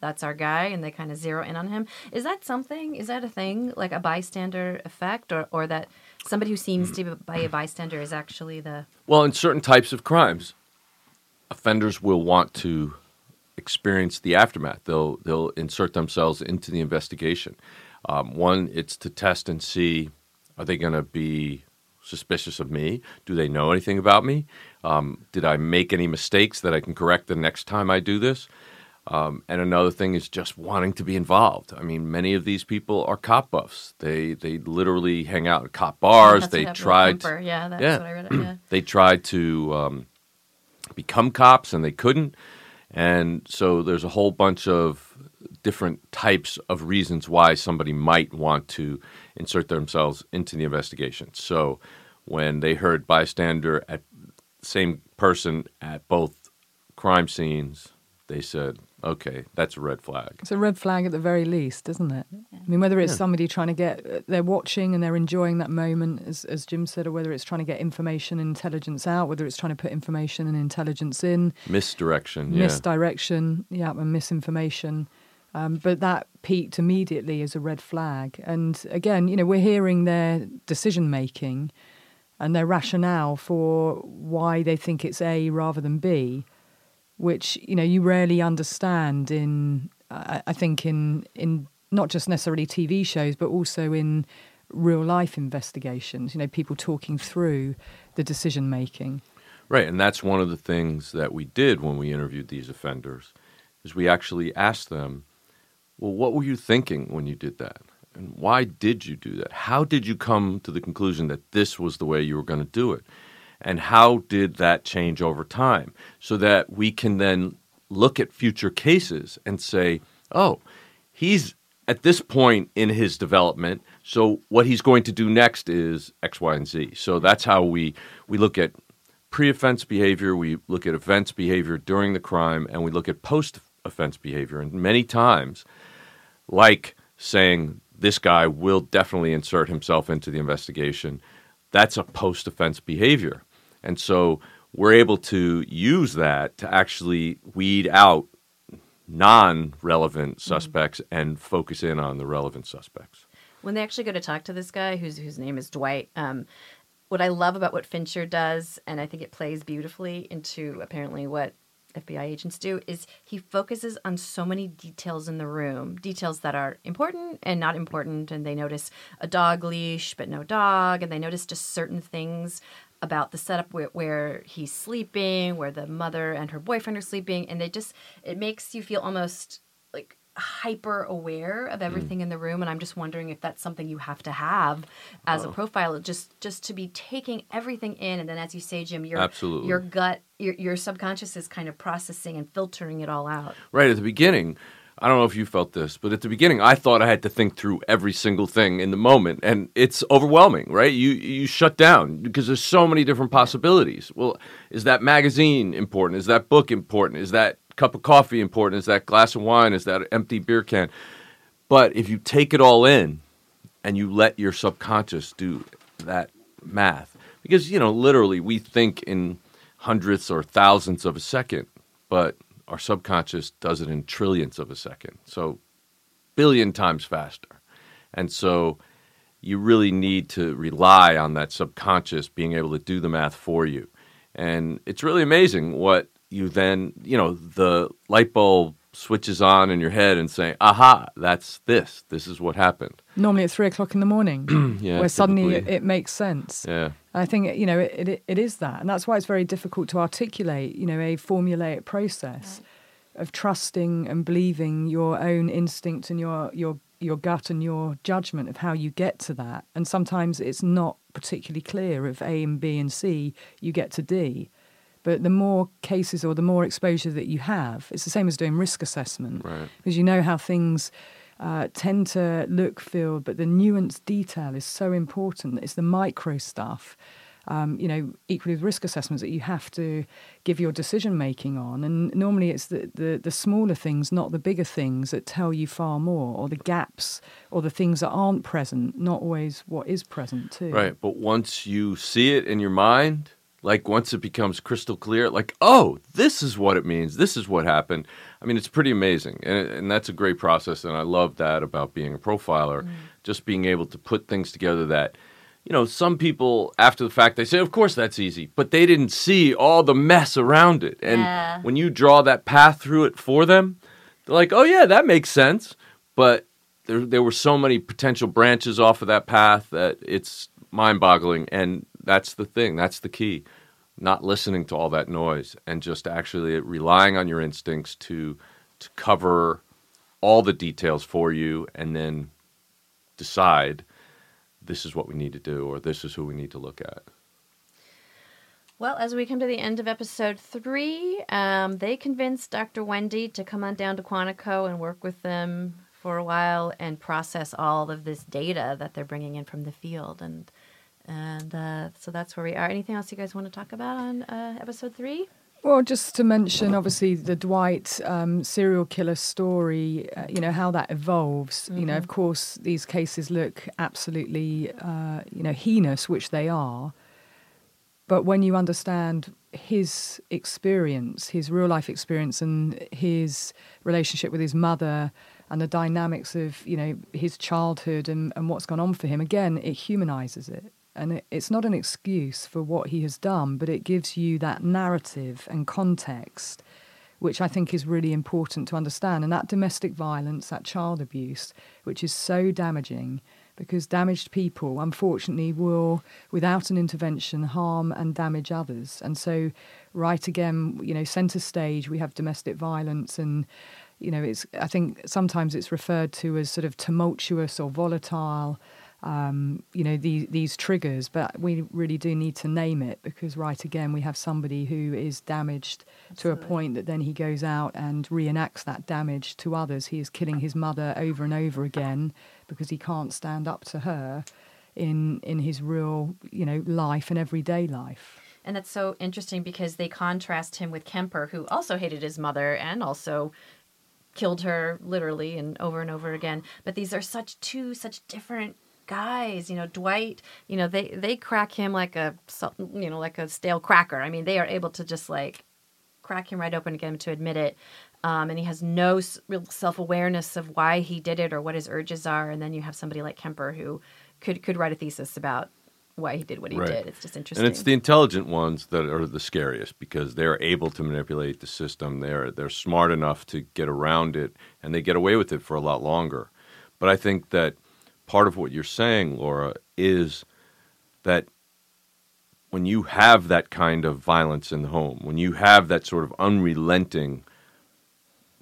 "That's our guy," and they kind of zero in on him. Is that something? Is that a thing, like a bystander effect, or or that somebody who seems to be by a bystander is actually the Well, in certain types of crimes, offenders will want to experience the aftermath. They'll they'll insert themselves into the investigation. Um, one, it's to test and see are they going to be suspicious of me? Do they know anything about me? Um, did I make any mistakes that I can correct the next time I do this? Um, and another thing is just wanting to be involved. I mean, many of these people are cop buffs. They they literally hang out at cop bars. They tried. Yeah, that's yeah. what I read it, yeah. they tried to um, become cops and they couldn't. And so there's a whole bunch of different types of reasons why somebody might want to insert themselves into the investigation. So when they heard bystander at same person at both crime scenes, they said, "Okay, that's a red flag." It's a red flag at the very least, isn't it? I mean, whether it's Yeah. somebody trying to get, they're watching and they're enjoying that moment, as, as Jim said, or whether it's trying to get information and intelligence out, whether it's trying to put information and intelligence in, Misdirection, yeah. misdirection, yeah, and misinformation. Um, but that peaked immediately as a red flag. And again, you know, we're hearing their decision making and their rationale for why they think it's A rather than B, which you know you rarely understand in, I, I think in in not just necessarily TV shows, but also in real life investigations. You know, people talking through the decision making. Right, and that's one of the things that we did when we interviewed these offenders, is we actually asked them, "Well, what were you thinking when you did that? And why did you do that? How did you come to the conclusion that this was the way you were going to do it? And how did that change over time so that we can then look at future cases and say, "Oh, he's at this point in his development. So what he's going to do next is X, Y, and Z. So that's how we we look at pre-offense behavior, we look at offense behavior during the crime, and we look at post-offense behavior. And many times, like saying this guy will definitely insert himself into the investigation, that's a post-offense behavior. And so we're able to use that to actually weed out non-relevant suspects and focus in on the relevant suspects. when they actually go to talk to this guy whose whose name is Dwight, um, what I love about what Fincher does, and I think it plays beautifully into apparently what FBI agents do, is he focuses on so many details in the room, details that are important and not important, and they notice a dog leash but no dog, and they notice just certain things about the setup where, where he's sleeping, where the mother and her boyfriend are sleeping, and they just it makes you feel almost like hyper aware of mm. everything in the room and i'm just wondering if that's something you have to have as a profiler just just to be taking everything in and then as you say jim your Absolutely. your gut your, your subconscious is kind of processing and filtering it all out. Right at the beginning, I don't know if you felt this, but at the beginning, I thought I had to think through every single thing in the moment, and it's overwhelming, right? You you shut down because there's so many different possibilities. Well, is that magazine important? Is that book important? Is that cup of coffee important? Is that glass of wine? Is that empty beer can? But if you take it all in and you let your subconscious do that math, because, you know, literally we think in hundredths or thousandths of a second, but our subconscious does it in trillions of a second. So, billion times faster. And so, you really need to rely on that subconscious being able to do the math for you. And it's really amazing what you then, you know, the light bulb switches on in your head and saying, "Aha, that's this. This is what happened." Normally at three o'clock in the morning, Yeah, where suddenly it, it makes sense. Yeah. I think you know it, it it is that, and that's why it's very difficult to articulate. You know, a formulaic process of trusting and believing your own instinct and your your your gut and your judgment of how you get to that. And sometimes it's not particularly clear of A and B and C. You get to D. But the more cases or the more exposure that you have, it's the same as doing risk assessment Right. because you know how things uh, tend to look, feel, but the nuanced detail is so important. It's the micro stuff, um, you know, equally with risk assessments that you have to give your decision making on. And normally it's the, the, the smaller things, not the bigger things, that tell you far more, or the gaps, or the things that aren't present, not always what is present, too. Right. But once you see it in your mind, like once it becomes crystal clear, like, oh, this is what it means. This is what happened. I mean, it's pretty amazing. And, and that's a great process. And I love that about being a profiler, mm. just being able to put things together that, you know, some people after the fact, they say, of course that's easy, but they didn't see all the mess around it. And Yeah. when you draw that path through it for them, they're like, oh, yeah, that makes sense. But there, there were so many potential branches off of that path that it's mind boggling. And that's the thing, that's the key. Not listening to all that noise and just actually relying on your instincts to, to cover all the details for you and then decide this is what we need to do or this is who we need to look at. Well, as we come to the end of episode three, um, they convinced Dr. Wendy to come on down to Quantico and work with them for a while and process all of this data that they're bringing in from the field. And and uh, so that's where we are. Anything else you guys want to talk about on uh, episode three? Well, just to mention, obviously, the Dwight um, serial killer story, uh, you know, how that evolves. You know, of course, these cases look absolutely, uh, you know, heinous, which they are. But when you understand his experience, his real life experience, and his relationship with his mother, and the dynamics of, you know, his childhood and, and what's gone on for him, again, it humanizes it. And it, it's not an excuse for what he has done, but it gives you that narrative and context, which I think is really important to understand. And that domestic violence, that child abuse, which is so damaging because damaged people, unfortunately, will, without an intervention, harm and damage others. And so, right again, you know, centre stage, we have domestic violence and you know, it's. I think sometimes it's referred to as sort of tumultuous or volatile. Um, you know, these these triggers, but we really do need to name it because, right again, we have somebody who is damaged to a point that then he goes out and reenacts that damage to others. He is killing his mother over and over again because he can't stand up to her in in his real, you know, life and everyday life. And that's so interesting because they contrast him with Kemper, who also hated his mother and also killed her literally and over and over again. But these are such two such different guys. You know, Dwight. You know, they they crack him like a you know like a stale cracker. I mean, they are able to just like crack him right open and get him to admit it. Um, and he has no real self awareness of why he did it or what his urges are. And then you have somebody like Kemper who could could write a thesis about why he did what he Right. did. It's just interesting. And it's the intelligent ones that are the scariest because they're able to manipulate the system. They're they're smart enough to get around it and they get away with it for a lot longer. But I think that part of what you're saying, Laura, is that when you have that kind of violence in the home, when you have that sort of unrelenting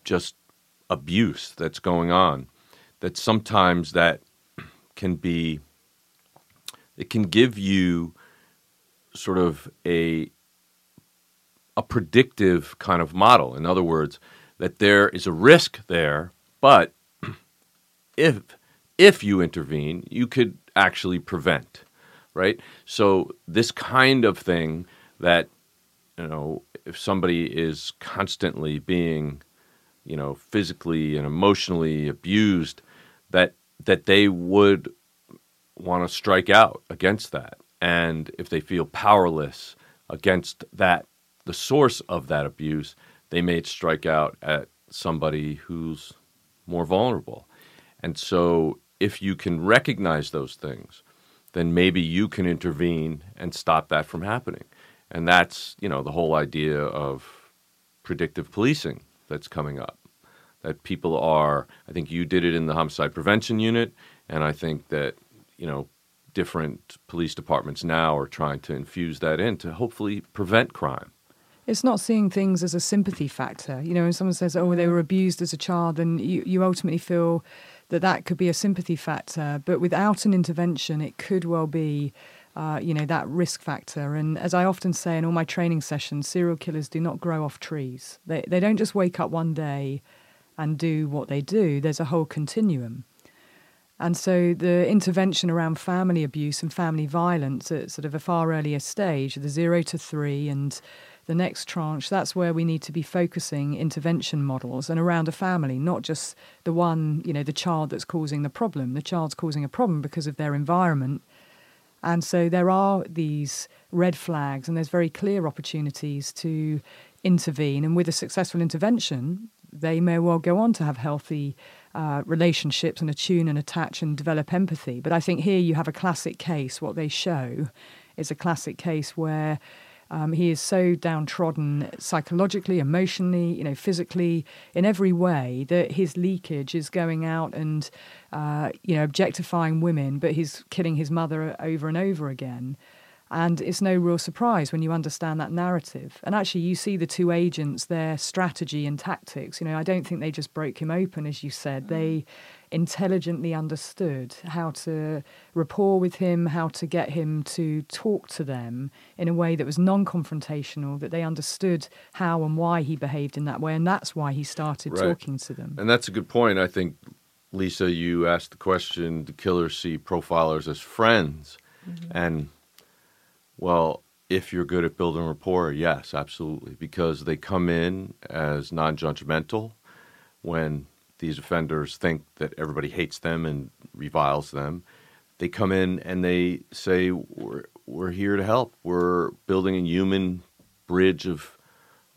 just abuse that's going on, that sometimes that can be it can give you sort of a a predictive kind of model. In other words, that there is a risk there, but if if you intervene, you could actually prevent, right? So this kind of thing that you know, if somebody is constantly being, you know, physically and emotionally abused, that that they would want to strike out against that. And if they feel powerless against that, the source of that abuse, they may strike out at somebody who's more vulnerable. And so if you can recognize those things, then maybe you can intervene and stop that from happening. And that's, you know, the whole idea of predictive policing that's coming up. that people are. I think you did it in the homicide prevention unit, and I think that you know different police departments now are trying to infuse that in to hopefully prevent crime. It's not seeing things as a sympathy factor. You know, when someone says, "Oh, they were abused as a child," then you, you ultimately feel that that could be a sympathy factor. But without an intervention, it could well be. Uh, you know that risk factor, and as I often say in all my training sessions, serial killers do not grow off trees. They they don't just wake up one day and do what they do. There's a whole continuum. And so the intervention around family abuse and family violence at sort of a far earlier stage, the zero to three and the next tranche, that's where we need to be focusing intervention models and around a family, not just the one, you know, the child that's causing the problem. The child's causing a problem because of their environment. And so there are these red flags, and there's very clear opportunities to intervene. And with a successful intervention, they may well go on to have healthy uh, relationships and attune and attach and develop empathy. But I think here you have a classic case. What they show is a classic case where um, he is so downtrodden psychologically, emotionally, you know, physically, in every way that his leakage is going out and, uh, you know, objectifying women, but he's killing his mother over and over again. And it's no real surprise when you understand that narrative. And actually, you see the two agents, their strategy and tactics. You know, I don't think they just broke him open, as you said. Mm. They intelligently understood how to rapport with him, how to get him to talk to them in a way that was non confrontational, that they understood how and why he behaved in that way. And that's why he started Right. talking to them. And that's a good point. I think, Lisa, you asked the question do killers see profilers as friends? Mm-hmm. And, well, if you're good at building rapport, yes, absolutely. Because they come in as non judgmental when these offenders think that everybody hates them and reviles them. They come in and they say, We're, we're here to help. We're building a human bridge of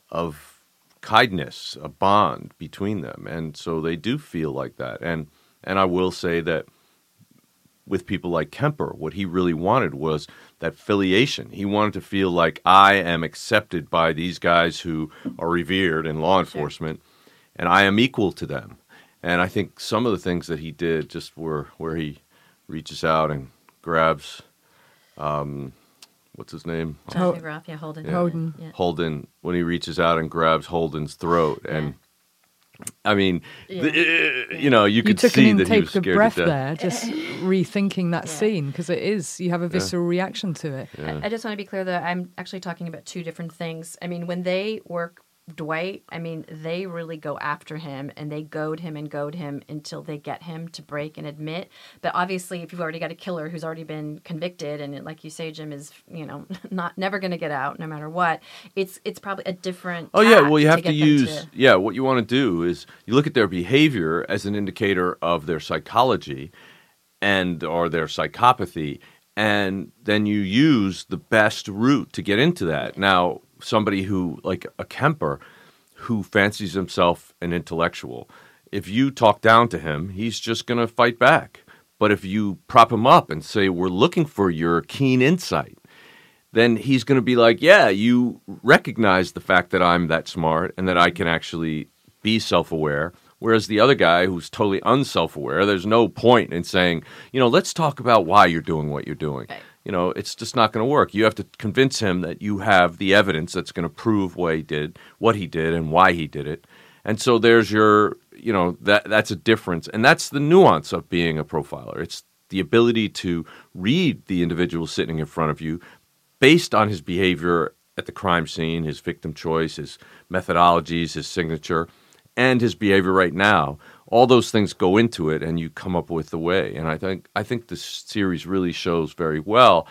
of kindness, a bond between them, and so they do feel like that. And and I will say that with people like Kemper, what he really wanted was that filiation. He wanted to feel like I am accepted by these guys who are revered in law enforcement, and I am equal to them. And I think some of the things that he did just were where he reaches out and grabs, um, what's his name? Johnny McGrath, yeah, Holden. Holden. Yeah. Holden when he reaches out and grabs Holden's throat, and I mean, the- uh, you know, you You could took see an that he was intake of scared breath to death. there, just rethinking that scene, because it is, you have a visceral reaction to it. I just want to be clear that I'm actually talking about two different things. I mean, when they work Dwight, I mean, they really go after him and they goad him and goad him until they get him to break and admit. But obviously, if you've already got a killer who's already been convicted and, like you say, Jim is you know not never going to get out no matter what, it's it's probably a different. Oh yeah, well you have to, them use yeah. What you want to do is you look at their behavior as an indicator of their psychology, and or their psychopathy, and then you use the best route to get into that. Now, somebody who like a Kemper, who fancies himself an intellectual, if you talk down to him, he's just going to fight back. But if you prop him up and say, "We're looking for your keen insight," then he's going to be like, yeah, you recognize the fact that I'm that smart and that I can actually be self aware. Whereas the other guy who's totally unself aware, there's no point in saying, you know, let's talk about why you're doing what you're doing. You know, it's just not going to work. You have to convince him that you have the evidence that's going to prove what he did, what he did, and why he did it. And so there's your, you know, that that's a difference, and that's the nuance of being a profiler. It's the ability to read the individual sitting in front of you based on his behavior at the crime scene, his victim choice, his methodologies, his signature, and his behavior right now. All those things go into it, and you come up with the way. And I think I think this series really shows very well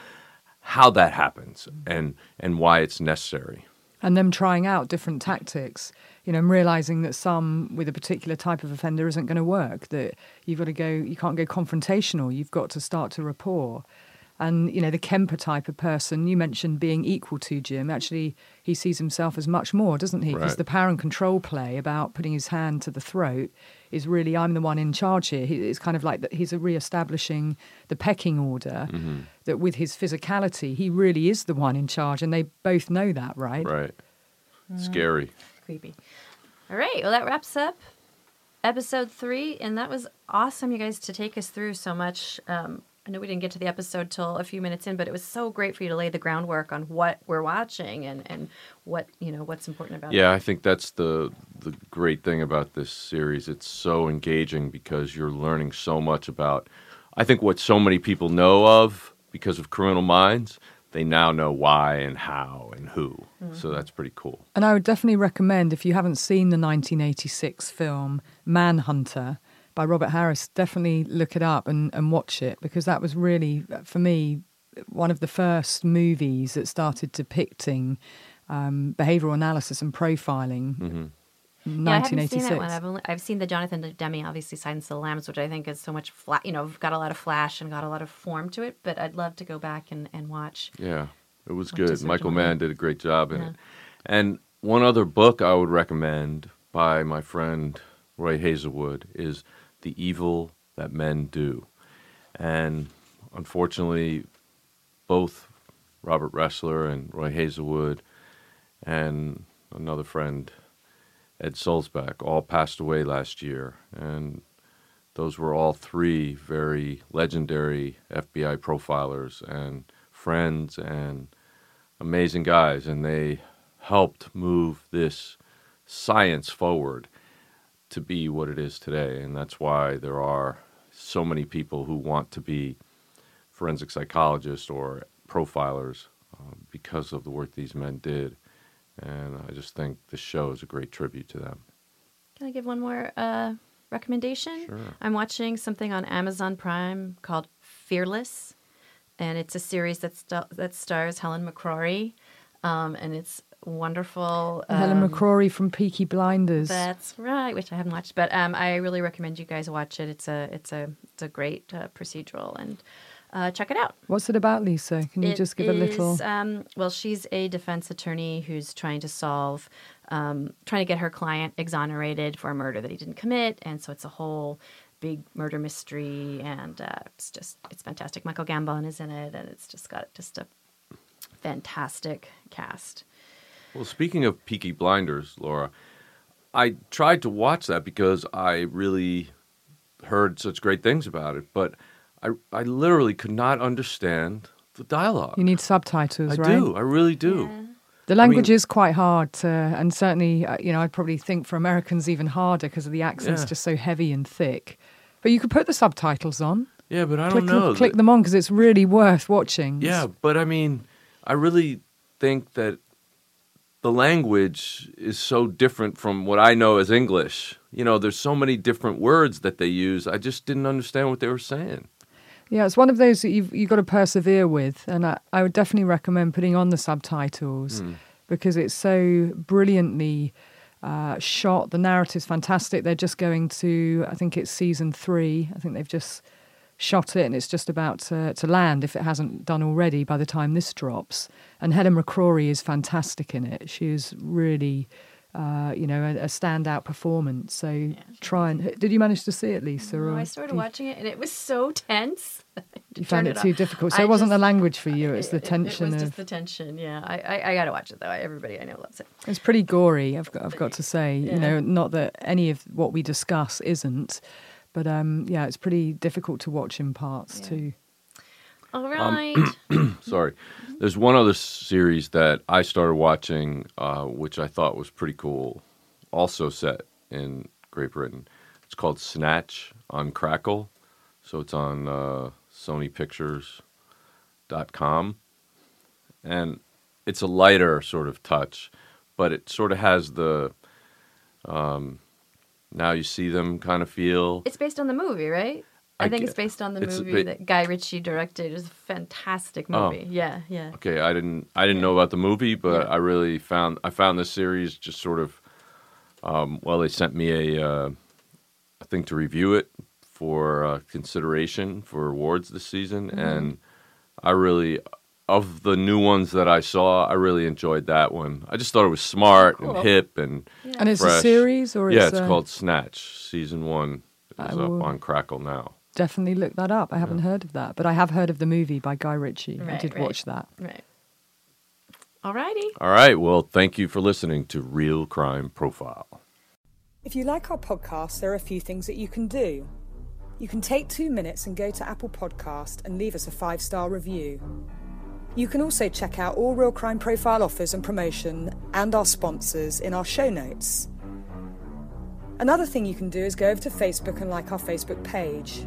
how that happens and and why it's necessary. and them trying out different tactics. You know, and realizing that some with a particular type of offender isn't going to work. That you've got to go, you can't go confrontational. You've got to start to rapport. And you know, the Kemper type of person you mentioned being equal to Jim. Actually, he sees himself as much more, doesn't he? Because Right. the power and control play about putting his hand to the throat is really I'm the one in charge here. He, it's kind of like that. He's re-establishing the pecking order. Mm-hmm. That with his physicality, he really is the one in charge, and they both know that, right? Right. Scary. Creepy. All right. Well, that wraps up episode three, and that was awesome, you guys, to take us through so much. Um, I know we didn't get to the episode till a few minutes in, but it was so great for you to lay the groundwork on what we're watching and, and what you know what's important about it. Yeah, I think that's the the great thing about this series. It's so engaging because you're learning so much about I think what so many people know of because of Criminal Minds, they now know why and how and who. Mm-hmm. So that's pretty cool. And I would definitely recommend if you haven't seen the 1986 film Manhunter by Robert Harris, definitely look it up and, and watch it because that was really, for me, one of the first movies that started depicting um, behavioral analysis and profiling. Mm-hmm. Yeah, I haven't seen that one. I've only I've seen the Jonathan Demme, obviously Silence of the Lambs, which I think is so much flat. You know, got a lot of flash and got a lot of form to it. But I'd love to go back and, and watch. Yeah, it was good. Michael. Mann did a great job in Yeah. it. And one other book I would recommend by my friend Roy Hazelwood is The Evil That Men Do. And unfortunately, both Robert Ressler and Roy Hazelwood and another friend, Ed Sulzbach, all passed away last year. And those were all three very legendary FBI profilers and friends and amazing guys. And they helped move this science forward to be what it is today. And that's why there are so many people who want to be forensic psychologists or profilers um, because of the work these men did. And I just think the show is a great tribute to them. Can I give one more uh, recommendation? Sure. I'm watching something on Amazon Prime called Fearless, and it's a series that st- that stars Helen McCrory, um, and it's wonderful. Helen um, McCrory from Peaky Blinders. That's right, which I haven't watched, but um, I really recommend you guys watch it. It's a it's a it's a great uh, procedural, and uh, check it out. What's it about, Lisa? Can you It just give a little? Um, well, she's a defense attorney who's trying to solve, um, trying to get her client exonerated for a murder that he didn't commit, and so it's a whole big murder mystery, and uh, it's just it's fantastic. Michael Gambon is in it, and it's just got just a fantastic cast. Well, speaking of Peaky Blinders, Laura, I tried to watch that because I really heard such great things about it, but I I literally could not understand the dialogue. You need subtitles, I right? do, I really do. The I language mean- is quite hard to, and certainly, uh, you know, I'd probably think for Americans even harder because of the accent's Yeah. just so heavy and thick. But you could put the subtitles on. Yeah, but I click don't know. Click them on because it's really worth watching. Yeah, but I mean, I really think that the language is so different from what I know as English. You know, there's so many different words that they use. I just didn't understand what they were saying. Yeah, it's one of those that you've you've got to persevere with, and I, I would definitely recommend putting on the subtitles Mm. because it's so brilliantly uh, shot. The narrative's fantastic. They're just going to, I think it's season three. I think they've just shot it, and it's just about to, to land if it hasn't done already by the time this drops. And Helen McCrory is fantastic in it. She is really. Uh, you know, a, a standout performance. So try and did you manage to see it, Lisa? No, I started watching it, and it was so tense. you found it Turn too difficult. So I it wasn't the language for you; it's the It- tension It, was of. just the tension. Yeah, I, I, I got to watch it though. Everybody I know loves it. It's pretty gory. I've got, I've got to say. Yeah. You know, not that any of what we discuss isn't, but um, yeah, it's pretty difficult to watch in parts too. All Um. Sorry. There's one other series that I started watching, uh, which I thought was pretty cool, also set in Great Britain. It's called Snatch on Crackle. So it's on uh, SonyPictures.com. And it's a lighter sort of touch, but it sort of has the um, now you see them kind of feel. it's based on the movie, right? I, I think it's based on the it's movie bit- that Guy Ritchie directed. It's a fantastic Oh. movie. Yeah, yeah. Okay, I didn't I didn't know about the movie, but I really found I found this series just sort of um, well, they sent me a uh, a thing to review it for uh, consideration for awards this season, Mhm. and I really of the new ones that I saw, I really enjoyed that one. I just thought it was smart Cool. and hip and And it's a series, or yeah, it's it's a- called Snatch. Season one I up will- on Crackle now. Definitely look that up. I haven't heard of that, but I have heard of the movie by Guy Ritchie. I did right, watch that. Right. All righty. All right. Well, thank you for listening to Real Crime Profile. If you like our podcast, there are a few things that you can do. You can take two minutes and go to Apple Podcast and leave us a five star review. You can also check out all Real Crime Profile offers and promotion and our sponsors in our show notes. Another thing you can do is go over to Facebook and like our Facebook page.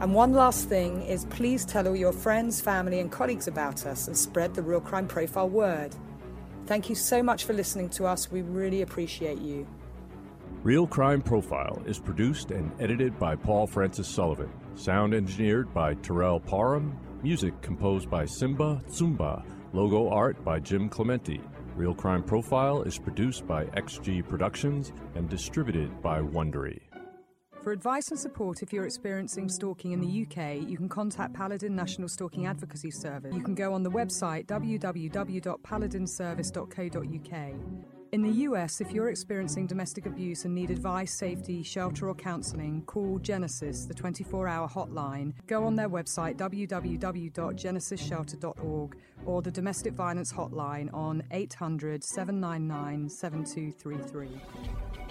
And one last thing is please tell all your friends, family, and colleagues about us and spread the Real Crime Profile word. Thank you so much for listening to us. We really appreciate you. Real Crime Profile is produced and edited by Paul Francis Sullivan, sound engineered by Terrell Parham, music composed by Simba Tsumba, logo art by Jim Clemente. Real Crime Profile is produced by XG Productions and distributed by Wondery. For advice and support if you're experiencing stalking in the UK, you can contact Paladin National Stalking Advocacy Service. You can go on the website www.paladinservice.co.uk. In the US, if you're experiencing domestic abuse and need advice, safety, shelter, or counseling, call Genesis, the 24 hour hotline. Go on their website, www.genesisshelter.org, or the domestic violence hotline on 800 799 7233.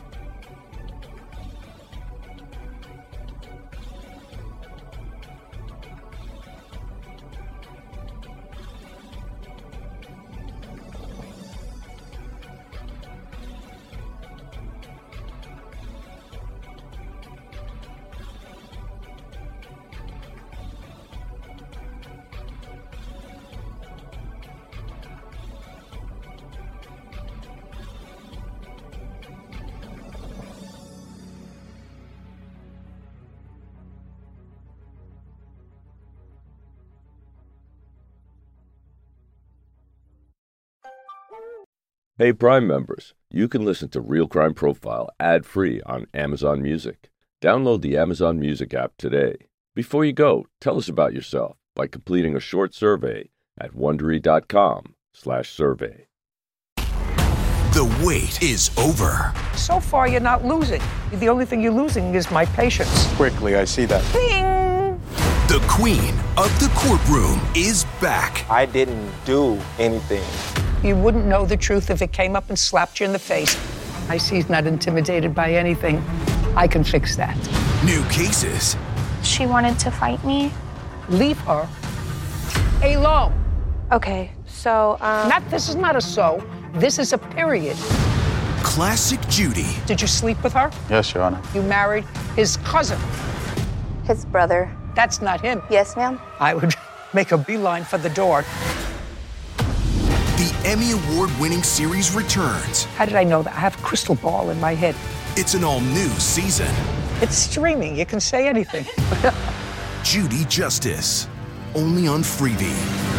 Hey, Prime members, you can listen to Real Crime Profile ad free on Amazon Music. Download the Amazon Music app today. Before you go, tell us about yourself by completing a short survey at wondery.com/survey. The wait is over. So far, you're not losing. The only thing you're losing is my patience. Quickly, I see that. Bing! The queen of the courtroom is back. I didn't do anything. You wouldn't know the truth if it came up and slapped you in the face. I see he's not intimidated by anything. I can fix that. New cases. She wanted to fight me. Leave her alone. Okay, so, um. Not, this is not a so. This is a period. Classic Judy. Did you sleep with her? Yes, Your Honor. You married his cousin. His brother. That's not him. Yes, ma'am. I would make a beeline for the door. The Emmy Award winning series returns. How did I know that? I have a crystal ball in my head. It's an all new season. It's streaming. You can say anything. Judy Justice. Only on Freevee.